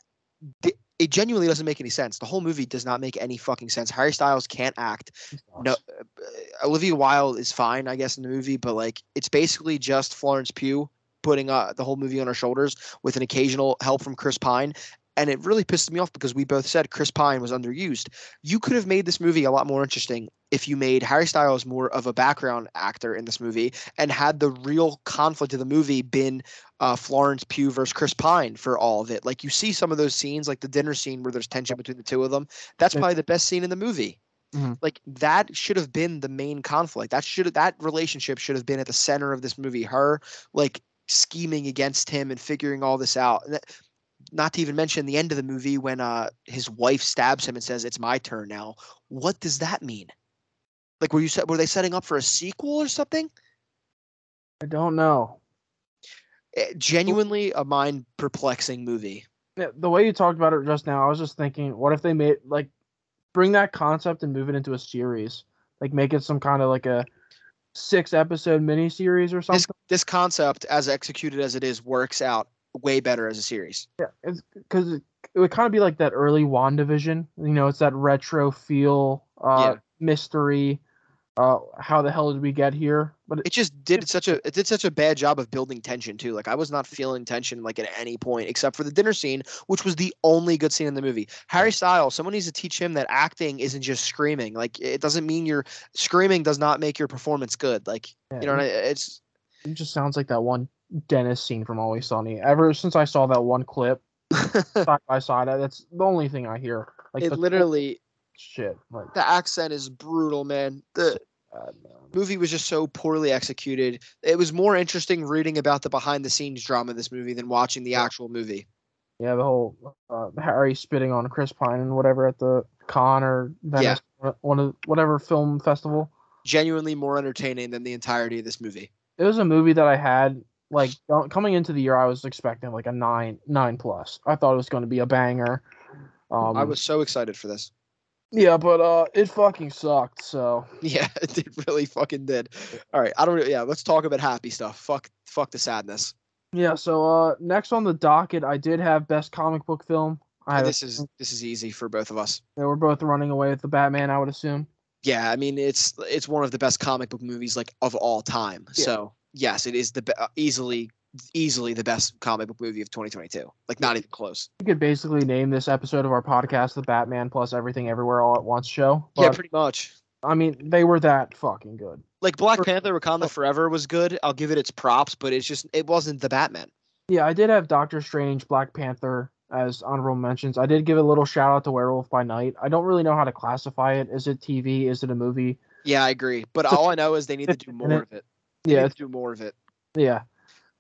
It genuinely doesn't make any sense. The whole movie does not make any fucking sense. Harry Styles can't act. No, uh, Olivia Wilde is fine, I guess, in the movie, but like it's basically just Florence Pugh putting uh, the whole movie on her shoulders with an occasional help from Chris Pine. And it really pissed me off because we both said Chris Pine was underused. You could have made this movie a lot more interesting if you made Harry Styles more of a background actor in this movie and had the real conflict of the movie been uh, Florence Pugh versus Chris Pine for all of it. Like you see some of those scenes, like the dinner scene where there's tension between the two of them. That's probably the best scene in the movie. Like that should have been the main conflict. That should that relationship should have been at the center of this movie. Her like scheming against him and figuring all this out. And that- not to even mention the end of the movie when uh his wife stabs him and says it's my turn now. What does that mean like were you set were they setting up for a sequel or something I don't know. Eh, genuinely a mind perplexing movie Yeah, The way you talked about it just now, I was just thinking, what if they made like bring that concept and move it into a series, like make it some kind of like a six episode miniseries or something. this this concept as executed as it is works out way better as a series Yeah, it's because it, it would kind of be like that early WandaVision. You know, it's that retro feel, uh, Yeah. mystery. Uh, how the hell did we get here? But it just did such a it did such a bad job of building tension too. Like I was not feeling tension like at any point except for the dinner scene, which was the only good scene in the movie. Harry Styles, someone needs to teach him that acting isn't just screaming. Like it doesn't mean you're screaming does not make your performance good. Like you know, it's it just sounds like that one Dennis scene from Always Sunny. Ever since I saw that one clip (laughs) side by side, that's the only thing I hear. Like it literally shit. Like the accent is brutal, man. The movie was just so poorly executed. It was more interesting reading about the behind the scenes drama of this movie than watching the actual movie. Yeah, the whole uh, Harry spitting on Chris Pine and whatever at the con or Venice, yeah. one of whatever film festival. Genuinely more entertaining than the entirety of this movie. It was a movie that I had like coming into the year. I was expecting like a nine nine plus. I thought it was going to be a banger. Um, I was so excited for this. Yeah, but uh, it fucking sucked. So (laughs) yeah, it did really fucking did. All right, I don't. Yeah, let's talk about happy stuff. Fuck, fuck the sadness. Yeah. So uh, next on the docket, I did have best comic book film. I this is this is easy for both of us. Yeah, we're both running away with the Batman. I would assume. Yeah, I mean it's it's one of the best comic book movies like of all time. Yeah. So yes, it is the be- uh, easily easily the best comic book movie of 2022. Like not even close. You could basically name this episode of our podcast the Batman plus Everything Everywhere All at Once show. yeah, pretty much. I mean, they were that fucking good. Like Black For, Panther Wakanda oh. Forever was good. I'll give it its props, but it's just it wasn't the Batman. Yeah, I did have Doctor Strange, Black Panther as honorable mentions. I did give a little shout out to Werewolf by Night. I don't really know how to classify it. Is it TV? Is it a movie? Yeah, I agree. But all I know is they need to do (laughs) more of it. They yeah, do more of it. Yeah,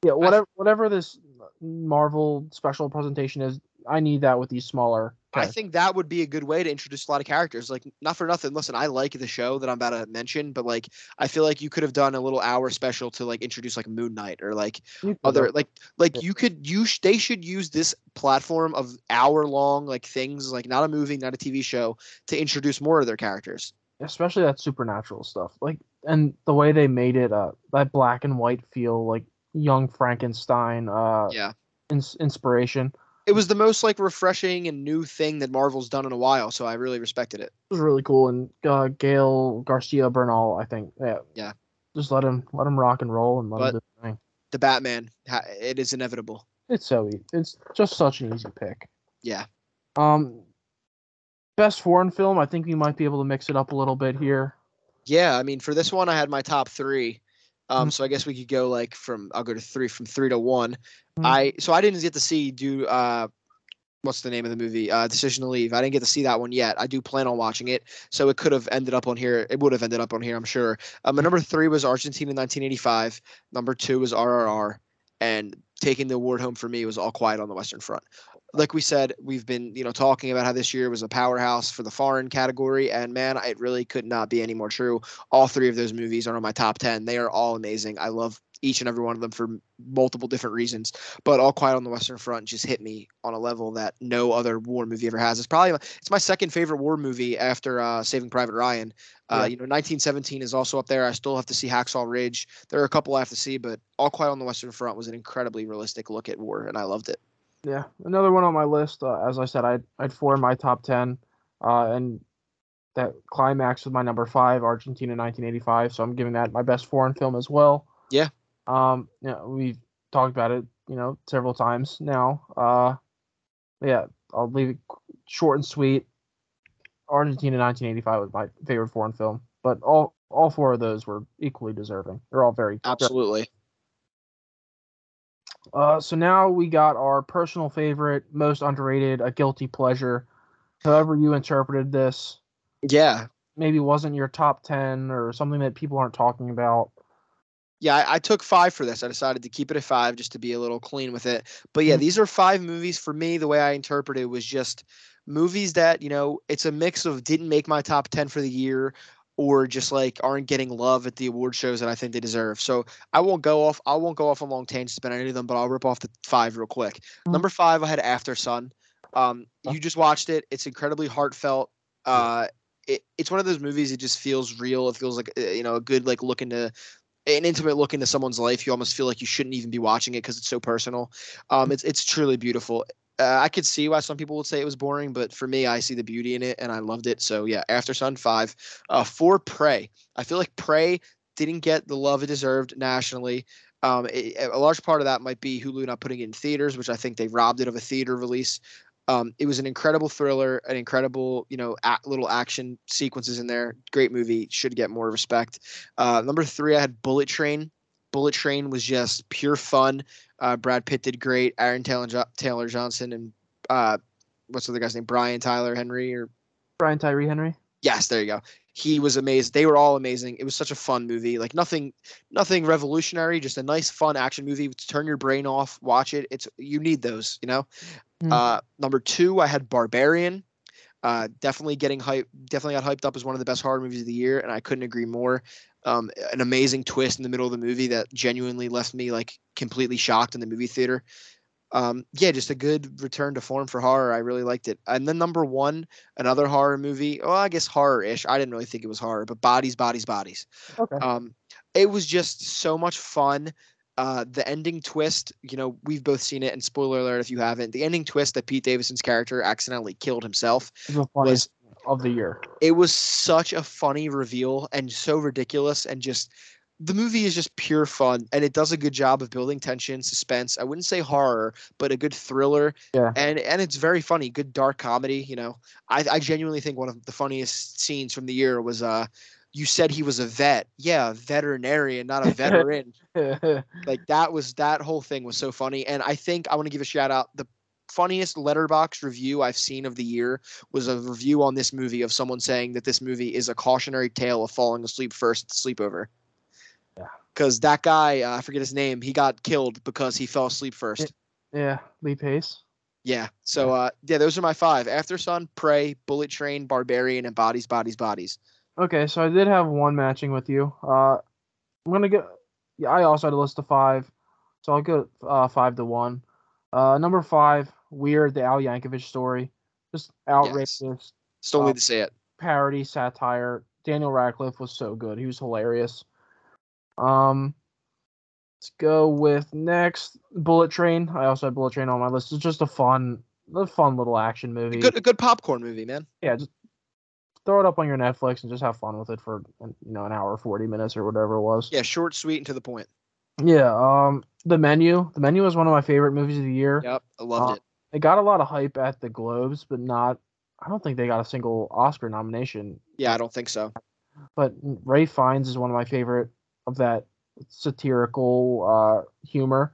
yeah, whatever whatever this Marvel special presentation is, I need that with these smaller. Characters. I think that would be a good way to introduce a lot of characters. Like, not for nothing. Listen, I like the show that I'm about to mention, but like, I feel like you could have done a little hour special to like introduce like Moon Knight or like other like like you could you sh- they should use this platform of hour long like things like not a movie, not a TV show to introduce more of their characters. Especially that supernatural stuff, like and the way they made it, uh, that black and white feel, like young Frankenstein uh yeah ins- inspiration. It was the most like refreshing and new thing that Marvel's done in a while, so I really respected it. It was really cool, and uh, Gael Garcia Bernal, I think, yeah, yeah, just let him let him rock and roll and let but him do the thing. The Batman, it is inevitable. It's so easy. It's just such an easy pick. Yeah. Um, best foreign film. I think we might be able to mix it up a little bit here. Yeah, I mean, for this one, I had my top three. Um, mm-hmm. so I guess we could go like from I'll go to three from three to one. Mm-hmm. I so I didn't get to see do uh what's the name of the movie? Uh Decision to Leave. I didn't get to see that one yet. I do plan on watching it. So it could have ended up on here. It would have ended up on here, I'm sure. Um number three was Argentina 1985. Number two was RRR. And taking the award home for me was All Quiet on the Western Front like we said, we've been you know talking about how this year was a powerhouse for the foreign category, and man, it really could not be any more true. All three of those movies are on my top ten. They are all amazing. I love each and every one of them for multiple different reasons. But All Quiet on the Western Front just hit me on a level that no other war movie ever has. It's probably it's my second favorite war movie after uh, Saving Private Ryan. Uh, yeah. You know, 1917 is also up there. I still have to see Hacksaw Ridge. There are a couple I have to see, but All Quiet on the Western Front was an incredibly realistic look at war, and I loved it. Yeah, another one on my list. Uh, as I said, I'd I'd four in my top ten, uh, and that climax with my number five, Argentina 1985. So I'm giving that my best foreign film as well. Yeah. Um. Yeah, we've talked about it, you know, several times now. Uh, yeah, I'll leave it short and sweet. Argentina 1985 was my favorite foreign film, but all all four of those were equally deserving. They're all very absolutely. Uh, so now we got our personal favorite, most underrated, a guilty pleasure. However you interpreted this. Yeah. Maybe wasn't your top ten or something that people aren't talking about. Yeah, I, I, took five for this. I decided to keep it at five just to be a little clean with it. But yeah, mm-hmm. these are five movies for me. The way I interpreted it was just movies that you know it's a mix of didn't make my top 10 for the year or just like aren't getting love at the award shows that I think they deserve. So I won't go off. I won't go off on long tangents about any of them, but I'll rip off the five real quick. Mm-hmm. Number five, I had Aftersun. Um, you just watched it. It's incredibly heartfelt. Uh, it, it's one of those movies. It just feels real. It feels like uh, you know a good like look into an intimate look into someone's life. You almost feel like you shouldn't even be watching it because it's so personal. Um, it's it's truly beautiful. Uh, I could see why some people would say it was boring, but for me, I see the beauty in it, and I loved it. So yeah, Aftersun five, uh, for Prey. I feel like Prey didn't get the love it deserved nationally. Um, it, a large part of that might be Hulu not putting it in theaters, which I think they robbed it of a theater release. Um, it was an incredible thriller, an incredible, you know, a- little action sequences in there. Great movie, should get more respect. Uh, number three, I had Bullet Train. Bullet Train was just pure fun. Uh, Brad Pitt did great. Aaron Taylor, jo- Taylor Johnson and uh, what's the other guy's name? Brian Tyler Henry or Brian Tyree Henry. yes, there you go. He was amazing. They were all amazing. It was such a fun movie. Like nothing, nothing revolutionary. Just a nice, fun action movie. Turn your brain off. Watch it. It's you need those. You know. Mm. Uh, number two, I had Barbarian. Uh, definitely getting hype. Definitely got hyped up as one of the best horror movies of the year, and I couldn't agree more. Um, an amazing twist in the middle of the movie that genuinely left me like completely shocked in the movie theater. Um, yeah, just a good return to form for horror. I really liked it. And then number one, another horror movie. Well, I guess horror-ish. I didn't really think it was horror, but Bodies, Bodies, Bodies. Okay. Um, it was just so much fun. Uh, the ending twist, you know, we've both seen it, and spoiler alert if you haven't, the ending twist that Pete Davidson's character accidentally killed himself was of the year. it was such a funny reveal and so ridiculous and just the movie is just pure fun and it does a good job of building tension suspense i wouldn't say horror but a good thriller Yeah. and and it's very funny good dark comedy you know i, I genuinely think one of the funniest scenes from the year was uh you said he was a vet. Yeah veterinarian not a veteran. (laughs) Like that was that whole thing was so funny. And i think i want to give a shout out. The funniest Letterboxd review i've seen of the year was a review on this movie of someone saying that this movie is a cautionary tale of falling asleep first at the sleepover. Yeah. because that guy uh, i forget his name he got killed because he fell asleep first. Yeah, Lee Pace. yeah. So uh yeah those are my five. Aftersun prey bullet train barbarian and bodies bodies bodies Okay, so I did have one matching with you. Uh, I'm gonna go. Yeah, I also had a list of five, so I'll go uh, five to one. Uh, number five, Weird, the Al Yankovic story, just outrageous still Uh, need to say it parody satire. Daniel Radcliffe was so good; he was hilarious. Um, let's go with next Bullet Train. I also had Bullet Train on my list. It's just a fun, a fun little action movie. good a good popcorn movie man yeah, just throw it up on your Netflix and just have fun with it for you know an hour, forty minutes or whatever it was. yeah short sweet and to the point Yeah. Um, the menu. The menu was one of my favorite movies of the year. yep i loved Uh, it It got a lot of hype at the Globes, but not. I don't think they got a single Oscar nomination. yeah i don't think so But Ralph Fiennes is one of my favorite of that satirical uh, humor.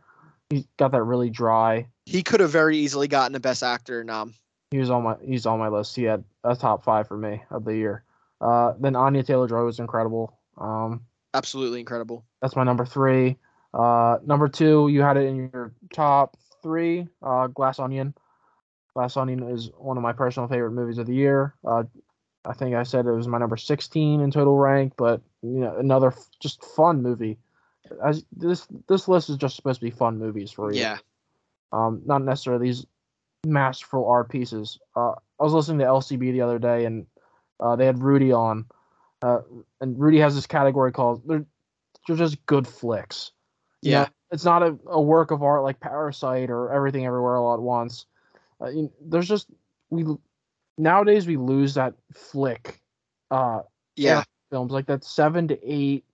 He's got that really dry. he could have very easily gotten a best actor nom He was on my he's on my list. He had a top five for me of the year. Uh, then Anya Taylor Joy was incredible. Um, absolutely incredible That's my number three. Uh, number two, you had it in your top three. Uh, Glass Onion. Glass Onion is one of my personal favorite movies of the year. Uh, I think I said it was my number 16 in total rank, but you know, another f- just fun movie. As this this list is just supposed to be fun movies for you. yeah Um, not necessarily these masterful art pieces. Uh, I was listening to LCB the other day, and uh, they had Rudy on, uh, and Rudy has this category called they're, they're just good flicks. You know, Yeah. it's not a, a work of art like Parasite or Everything Everywhere All at Once. Uh, you, there's just we nowadays we lose that flick. Uh, yeah films like that seven to eight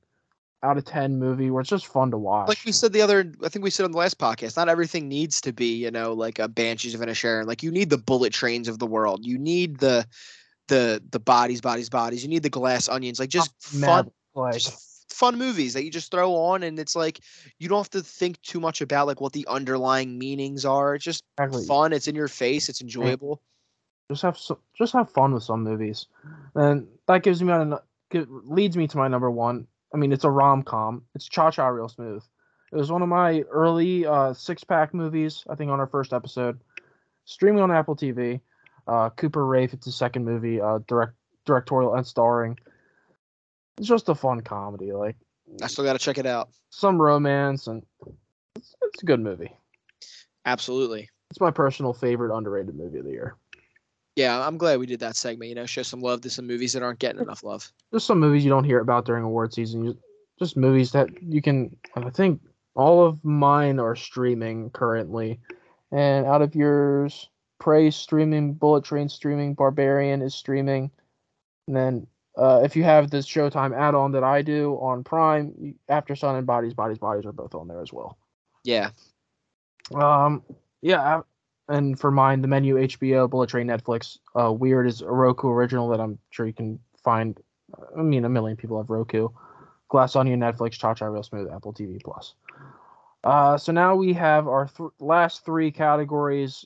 out of ten movie where it's just fun to watch. like we said the other i think we said on the last podcast not everything needs to be you know like a banshees of Inisherin. like you need the bullet trains of the world you need the the the bodies bodies bodies you need the glass onions like just Mad fun like just fun movies that you just throw on and it's like you don't have to think too much about like what the underlying meanings are it's just exactly. fun it's in your face it's enjoyable just have so, just have fun with some movies, and that gives me an, gi- leads me to my number one. I mean, it's a rom com. It's Cha Cha Real Smooth. It was one of my early uh, six pack movies. I think on our first episode, streaming on Apple TV. Uh, Cooper Raiff. It's the second movie, uh, direct directorial and starring. It's just a fun comedy, like i still got to check it out some romance, and it's, it's a good movie. absolutely It's my personal favorite underrated movie of the year. Yeah i'm glad we did that segment you know show some love to some movies that aren't getting enough love There's some movies you don't hear about during award season. Just movies that you can. I think all of mine are streaming currently, And out of yours, Prey streaming, Bullet Train streaming, Barbarian is streaming. And then uh, if you have this Showtime add-on that I do on Prime, Aftersun and Bodies, Bodies, Bodies are both on there as well. Yeah. Um, yeah, I- and for mine, the menu HBO, Bullet Train, Netflix. Uh, Weird is a Roku original that I'm sure you can find. I mean, a million people have Roku. Glass Onion, Netflix, Cha Cha Real Smooth, Apple TV Plus. Uh, so now we have our th- last three categories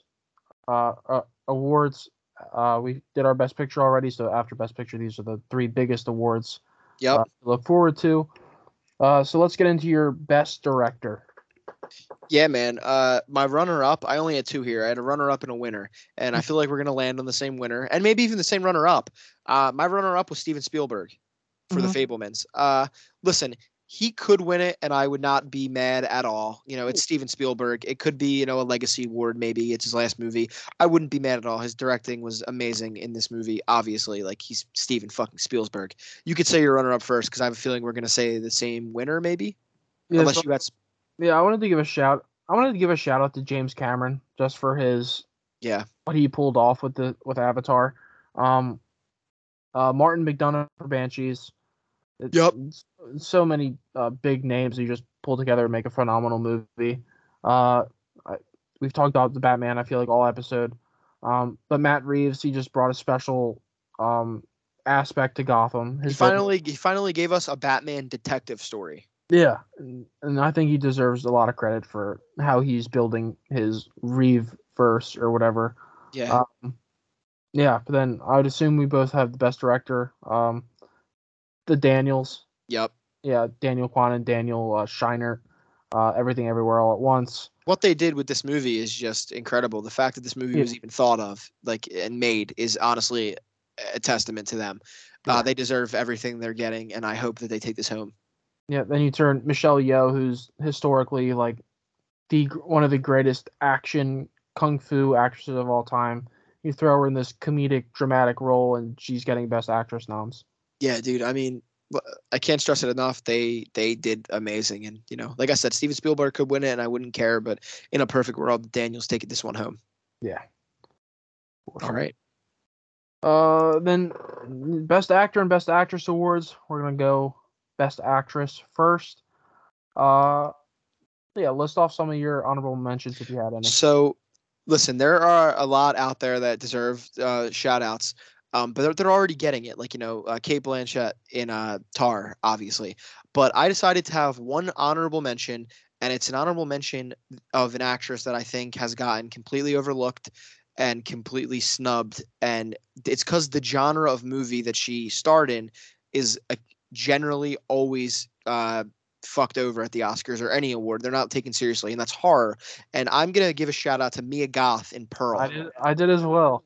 uh, uh, awards. Uh, we did our best picture already, so after best picture, these are the three biggest awards Yep. uh, to look forward to. Uh, so let's get into your best director. Yeah, man. Uh, my runner-up. I only had two here. I had a runner-up and a winner, and I feel like we're gonna land on the same winner, and maybe even the same runner-up. Uh, my runner-up was Steven Spielberg for Mhm. the Fabelmans. Uh, listen, he could win it, and I would not be mad at all. You know, it's Steven Spielberg. It could be, you know, a legacy award. Maybe it's his last movie. I wouldn't be mad at all. His directing was amazing in this movie. Obviously, like he's Steven fucking Spielberg. You could say your runner-up first, because I have a feeling we're gonna say the same winner, maybe. Yeah, Unless you had. Yeah, I wanted to give a shout. I wanted to give a shout out to James Cameron just for his Yeah. what he pulled off with the with Avatar. Um, uh, Martin McDonagh for Banshees. It- Yep. So many uh, big names you just pull together and make a phenomenal movie. Uh, I, we've talked about the Batman. I feel like all episode. Um, but Matt Reeves, he just brought a special um aspect to Gotham. He His finally he finally gave us a Batman detective story. Yeah, and, and I think he deserves a lot of credit for how he's building his Reeve verse or whatever. Yeah. Um, yeah, but then I would assume we both have the best director. Um, the Daniels, yep. yeah, Daniel Kwan and Daniel uh, Scheinert, uh, everything everywhere all at once. What they did with this movie is just incredible. The fact that this movie Yeah. was even thought of, like and made, is honestly a testament to them. Yeah. Uh, they deserve everything they're getting, and I hope that they take this home. Yeah, then you turn Michelle Yeoh, who's historically like the one of the greatest action kung fu actresses of all time. You throw her in this comedic, dramatic role, and she's getting Best Actress noms. Yeah, dude. I mean, I can't stress it enough. They they did amazing, and you know, like I said, Steven Spielberg could win it, and I wouldn't care. But in a perfect world, Daniel's taking this one home. Yeah. All right. Uh, then best actor and best actress awards. We're gonna go best actress first. Uh, yeah, list off some of your honorable mentions if you had any. So, listen, there are a lot out there that deserve uh, shout outs, um, but they're, they're already getting it. Like, you know, uh, Cate Blanchett in uh, Tar, obviously. But I decided to have one honorable mention, and it's an honorable mention of an actress that I think has gotten completely overlooked and completely snubbed. And it's because the genre of movie that she starred in is a, generally always. Uh, fucked over at the Oscars or any award. They're not taken seriously, and that's horror and I'm gonna give a shout out to Mia Goth in Pearl. I did. I did as well.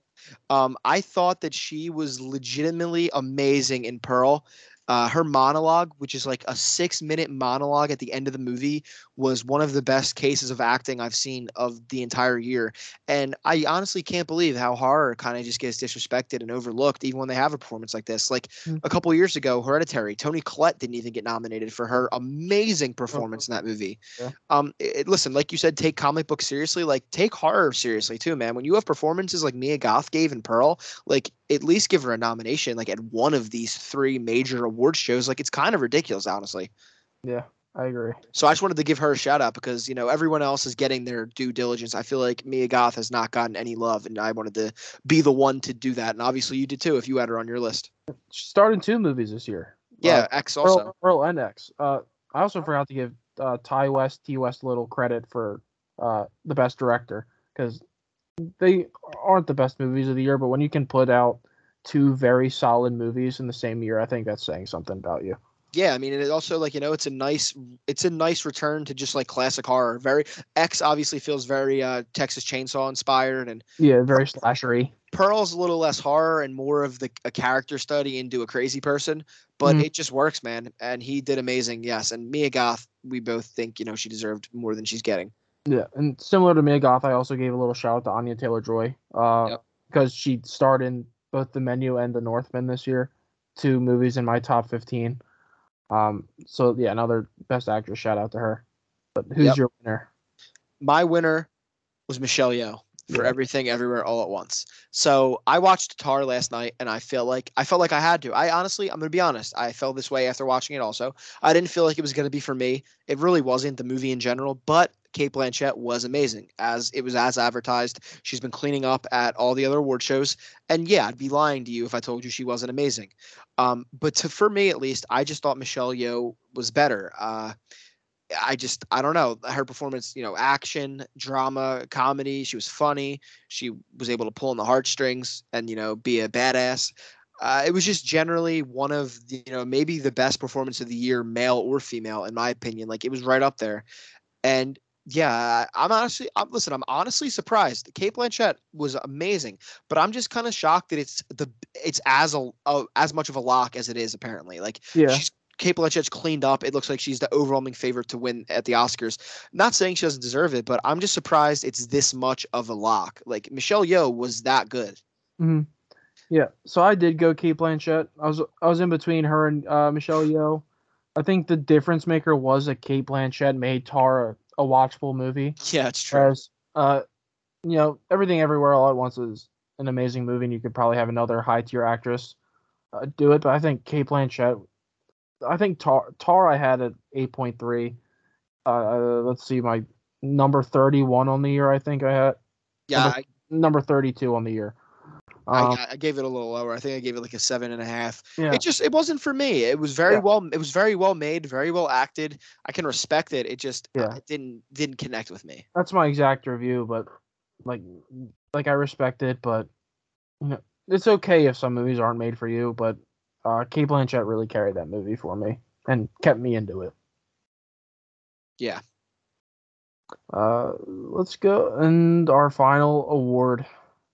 Um, I thought that she was legitimately amazing in Pearl. Uh, her monologue, which is like a six-minute monologue at the end of the movie, was one of the best cases of acting I've seen of the entire year. And I honestly can't believe how horror kind of just gets disrespected and overlooked, even when they have a performance like this. Like Mm. a couple years ago, Hereditary, Toni Collette didn't even get nominated for her amazing performance in that movie. Yeah. Um, it, listen, like you said, take comic books seriously. Like take horror seriously too, man. When you have performances like Mia Goth gave in Pearl, like at least give her a nomination. Like at one of these three major award shows, like it's kind of ridiculous, honestly. Yeah, I agree. So I just wanted to give her a shout out because you know everyone else is getting their due diligence. I feel like Mia Goth has not gotten any love, and I wanted to be the one to do that. And obviously you did too if you had her on your list. She starred in two movies this year. Yeah, Uh, X also. Pearl, Pearl and X. Uh, I also forgot to give uh, Ti West, Ti West little credit for uh, the best director because they aren't the best movies of the year, but when you can put out two very solid movies in the same year, I think that's saying something about you. Yeah, I mean, and it also like you know, it's a nice, it's a nice return to just like classic horror. Very X obviously feels very uh, Texas Chainsaw inspired, and Yeah, very slashery. Pearl's a little less horror and more of the a character study into a crazy person. But Mhm. it just works, man. And he did amazing, yes. And Mia Goth, we both think you know she deserved more than she's getting. Yeah, and similar to Mia Goth, I also gave a little shout out to Anya Taylor Joy uh, Yep. because she starred in both The Menu and The Northman this year, two movies in my top fifteen. Um, so yeah, another Best Actress shout out to her. But who's Yep. your winner? My winner, was Michelle Yeoh for Yeah. everything everywhere all at once. So I watched Tar last night and I feel like I felt like I had to. I honestly, I'm gonna be honest, I felt this way after watching it also. I didn't feel like it was gonna be for me. It really wasn't the movie in general, but Cate Blanchett was amazing as it was as advertised. She's been cleaning up at all the other award shows. And yeah, I'd be lying to you if I told you she wasn't amazing. Um, but to, for me at least, I just thought Michelle Yeoh was better. Uh, I just I don't know her performance. You know, action, drama, comedy. She was funny. She was able to pull on the heartstrings and you know be a badass. Uh, it was just generally one of the, you know maybe the best performance of the year, male or female, in my opinion. Like it was right up there. And yeah, I'm honestly, I'm listen. I'm honestly surprised. Cate Blanchett was amazing, but I'm just kind of shocked that it's the it's as a, a as much of a lock as it is apparently. Like Yeah. she's Cate Blanchett's cleaned up. It looks like she's the overwhelming favorite to win at the Oscars. Not saying she doesn't deserve it, but I'm just surprised it's this much of a lock. Like Michelle Yeoh was that good. hmm Yeah. So I did go Cate Blanchett. I was I was in between her and uh, Michelle Yeoh. I think the difference maker was that Cate Blanchett made Tar a, watchable movie. Yeah, it's true. Whereas, uh, you know, Everything Everywhere All at Once is an amazing movie, and you could probably have another high tier actress uh, do it. But I think Cate Blanchett, I think Tar, Tar I had at eight point three. Uh, let's see, my number thirty one on the year. I think I had yeah, number- I, number thirty two on the year. Um, I, I gave it a little lower. I think I gave it like a seven and a half. yeah, It just it wasn't for me. It was very Yeah. well. It was very well made, very well acted. I can respect it. It just uh, Yeah. it didn't didn't connect with me. that's my exact review. But like, like I respect it, but you know, it's okay if some movies aren't made for you. But uh, Cate Blanchett really carried that movie for me and kept me into it. Yeah. Uh, let's go and our final award,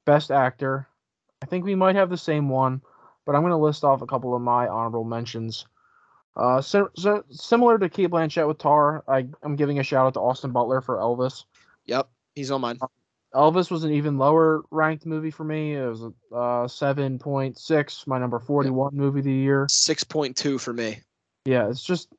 best actor. I think we might have the same one, but I'm gonna list off a couple of my honorable mentions. Uh, so, so similar to Cate Blanchett with Tar, I, I'm giving a shout out to Austin Butler for Elvis. Yep, he's on mine. Elvis was an even lower ranked movie for me. It was a uh, 7.6, my number 41 movie of the year. Six point two for me. Yeah, it's just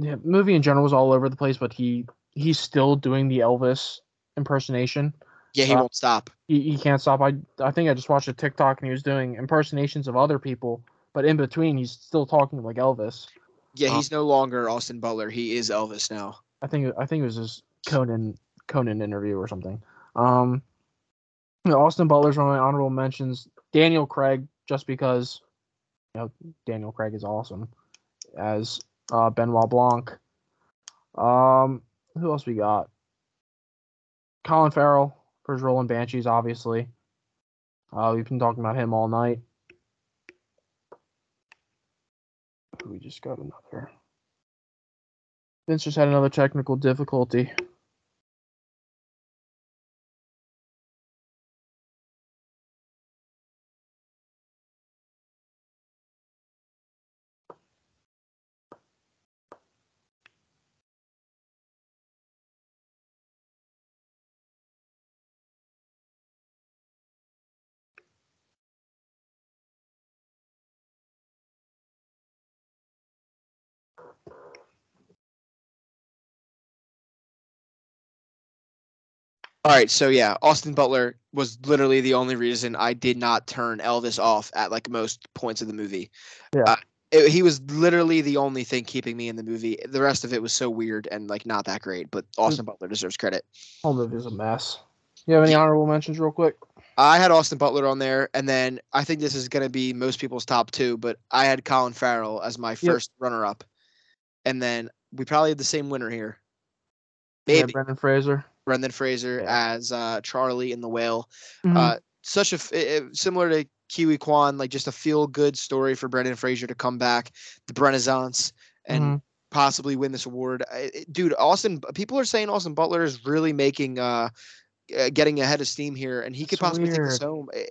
yeah, movie in general was all over the place, but he he's still doing the Elvis impersonation. Yeah, he Uh, won't stop. He, he can't stop. I I think I just watched a TikTok and he was doing impersonations of other people, but in between he's still talking like Elvis. Yeah, uh, he's no longer Austin Butler. He is Elvis now. I think I think it was his Conan Conan interview or something. Um, you know, Austin Butler's one of my honorable mentions. Daniel Craig, just because you know Daniel Craig is awesome as uh, Benoit Blanc. Um, who else we got? Colin Farrell role in Banshees, obviously. Uh, we've been talking about him all night. We just got another. Vince just had another technical difficulty. All right, so yeah, Austin Butler was literally the only reason I did not turn Elvis off at like most points of the movie. Yeah. Uh, it- he was literally the only thing keeping me in the movie. The rest of it was so weird and like not that great, but Austin Butler deserves credit. Whole movie's a mess. You have any honorable mentions, real quick? I had Austin Butler on there, and then I think this is going to be most people's top two, but I had Colin Farrell as my first runner-up, and then we probably had the same winner here. Yeah, Brendan Fraser. Brendan Fraser Yeah. as uh, Charlie in The Whale. Mhm. Uh, such a f- i- i- similar to Ke Huy Quan, like just a feel-good story for Brendan Fraser to come back, the Renaissance, and Mhm. possibly win this award. I- I- Dude, Austin, people are saying Austin Butler is really making, uh, uh, getting ahead of steam here, and he could It's possibly take this home. Eh,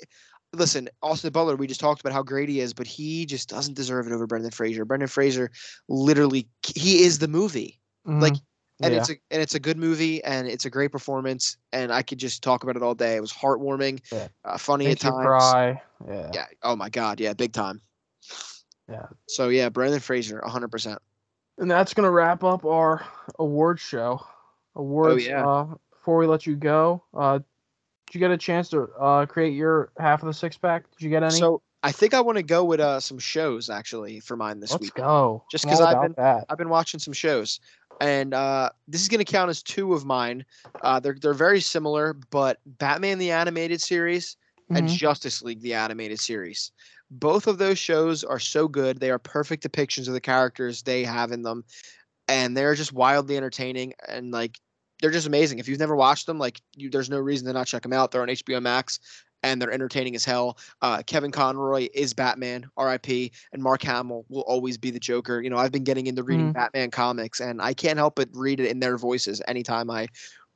Listen, Austin Butler, we just talked about how great he is, but he just doesn't deserve it over Brendan Fraser. Brendan Fraser, literally, he is the movie like, Mhm. And yeah. it's a and it's a good movie and it's a great performance and I could just talk about it all day. It was heartwarming, Yeah. uh, funny Makes at times. cry. Yeah. Yeah. Oh my god. Yeah. Big time. Yeah. So yeah, Brendan Fraser, hundred percent. And that's gonna wrap up our award show. Awards Oh, yeah. uh, before we let you go, uh, did you get a chance to uh, create your half of the six pack? Did you get any? So I think I want to go with uh, some shows actually for mine this Let's week. go. Just I'm 'cause all I've been- that. I've been watching some shows, and uh, this is going to count as two of mine. Uh, they're they're very similar, but Batman the animated series and Mhm. Justice League the animated series. Both of those shows are so good. They are perfect depictions of the characters they have in them, and they're just wildly entertaining and like they're just amazing. If you've never watched them, like you, there's no reason to not check them out. They're on HBO Max. And they're entertaining as hell. Uh, Kevin Conroy is Batman, R.I.P. And Mark Hamill will always be the Joker. You know, I've been getting into reading Mhm. Batman comics, and I can't help but read it in their voices anytime I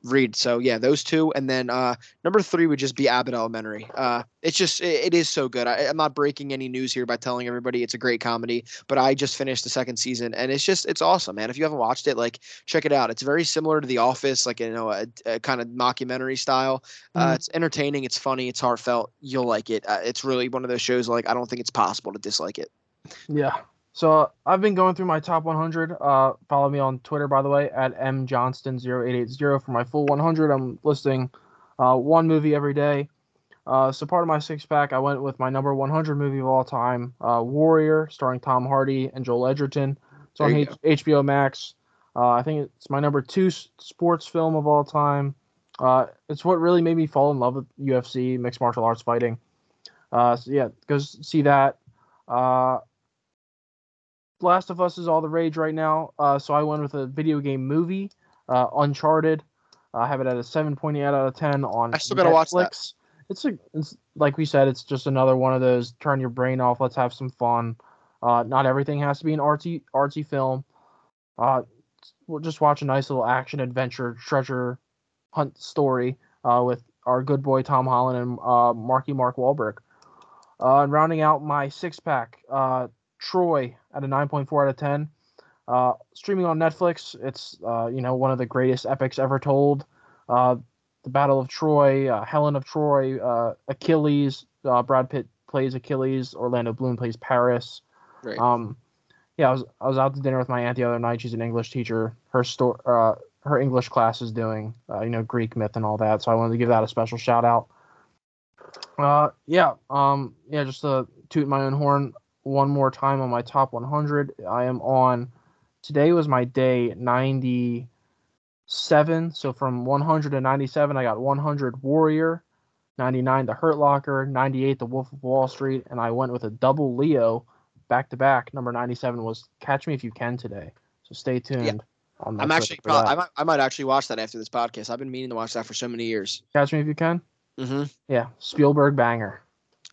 read. So yeah, those two, and then uh, number three would just be Abbott Elementary. Uh, it's just it, it is so good. I, I'm not breaking any news here by telling everybody it's a great comedy, but I just finished the second season, and it's just it's awesome, man. If you haven't watched it, like check it out. It's very similar to The Office, like you know a, a kind of mockumentary style. Uh, Mhm. It's entertaining, it's funny, it's heartfelt. You'll like it. Uh, it's really one of those shows like I don't think it's possible to dislike it. Yeah. So I've been going through my top 100. Uh, follow me on Twitter, by the way, at mjohnston0880 for my full 100. I'm listing uh, one movie every day. Uh, so part of my six pack, I went with my number 100 movie of all time, uh, Warrior, starring Tom Hardy and Joel Edgerton. It's on H- HBO Max. Uh, I think it's my number two sports film of all time. Uh, it's what really made me fall in love with UFC, mixed martial arts fighting. Uh, so yeah, go see that. Last of Us is all the rage right now. Uh, so I went with a video game movie, uh, Uncharted. I have it at a 7.8 out of 10 on I still gotta watch that. It's a, it's like we said, it's just another one of those turn your brain off. Let's have some fun. Uh, not everything has to be an artsy artsy film. Uh, we'll just watch a nice little action adventure treasure hunt story uh, with our good boy Tom Holland and uh, Marky Mark Wahlberg. Uh, and rounding out my six pack, uh, Troy at a 9.4 out of 10. Uh, streaming on Netflix, it's uh, you know one of the greatest epics ever told. Uh, the Battle of Troy, uh, Helen of Troy, uh, Achilles. Uh, Brad Pitt plays Achilles. Orlando Bloom plays Paris. Right. Um, yeah, I was I was out to dinner with my aunt the other night. She's an English teacher. Her store, uh, her English class is doing, uh, you know, Greek myth and all that. So I wanted to give that a special shout out. Uh, yeah, um, yeah, just to toot my own horn one more time on my top 100. I am on. Today was my day 97. So from 100 to 97, I got 100 Warrior, 99 the Hurt Locker, 98 the Wolf of Wall Street, and I went with a double Leo back to back. Number 97 was Catch Me If You Can today. So stay tuned. On my I'm actually for prob- that. I might I might actually watch that after this podcast. I've been meaning to watch that for so many years. Catch Me If You Can. Mm-hmm. Yeah, Spielberg banger.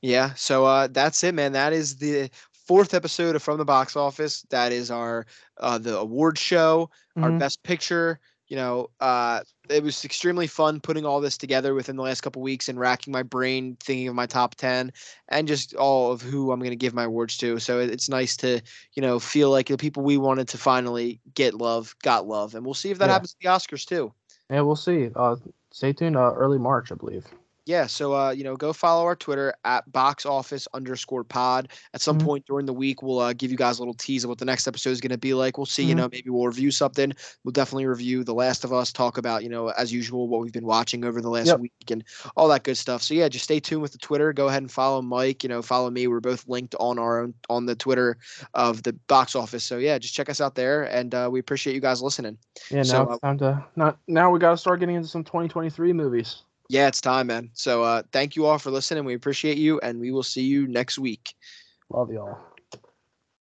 Yeah. So uh, that's it, man. That is the fourth episode of From the Box Office. That is our uh, the award show, our Mhm. best picture. You know, uh, it was extremely fun putting all this together within the last couple weeks and racking my brain thinking of my top 10 and just all of who I'm going to give my awards to. So it's nice to, you know, feel like the people we wanted to finally get love got love. And we'll see if that Yeah. happens at the Oscars too. Yeah, we'll see. Uh, stay tuned. Uh, early March, I believe. Yeah so uh you know go follow our twitter at box office underscore pod at some Mhm. point during the week we'll uh, give you guys a little tease of what the next episode is going to be like we'll see you Mhm. know maybe we'll review something we'll definitely review the last of us talk about you know as usual what we've been watching over the last Yep. week and all that good stuff so yeah just stay tuned with the twitter go ahead and follow mike you know follow me we're both linked on our own on the twitter of the box office so yeah just check us out there and uh, we appreciate you guys listening Yeah, now So, it's time to not. Now we got to start getting into some 2023 movies. Yeah it's time man. So uh thank you all for listening. We appreciate you and we will see you next week. Love y'all.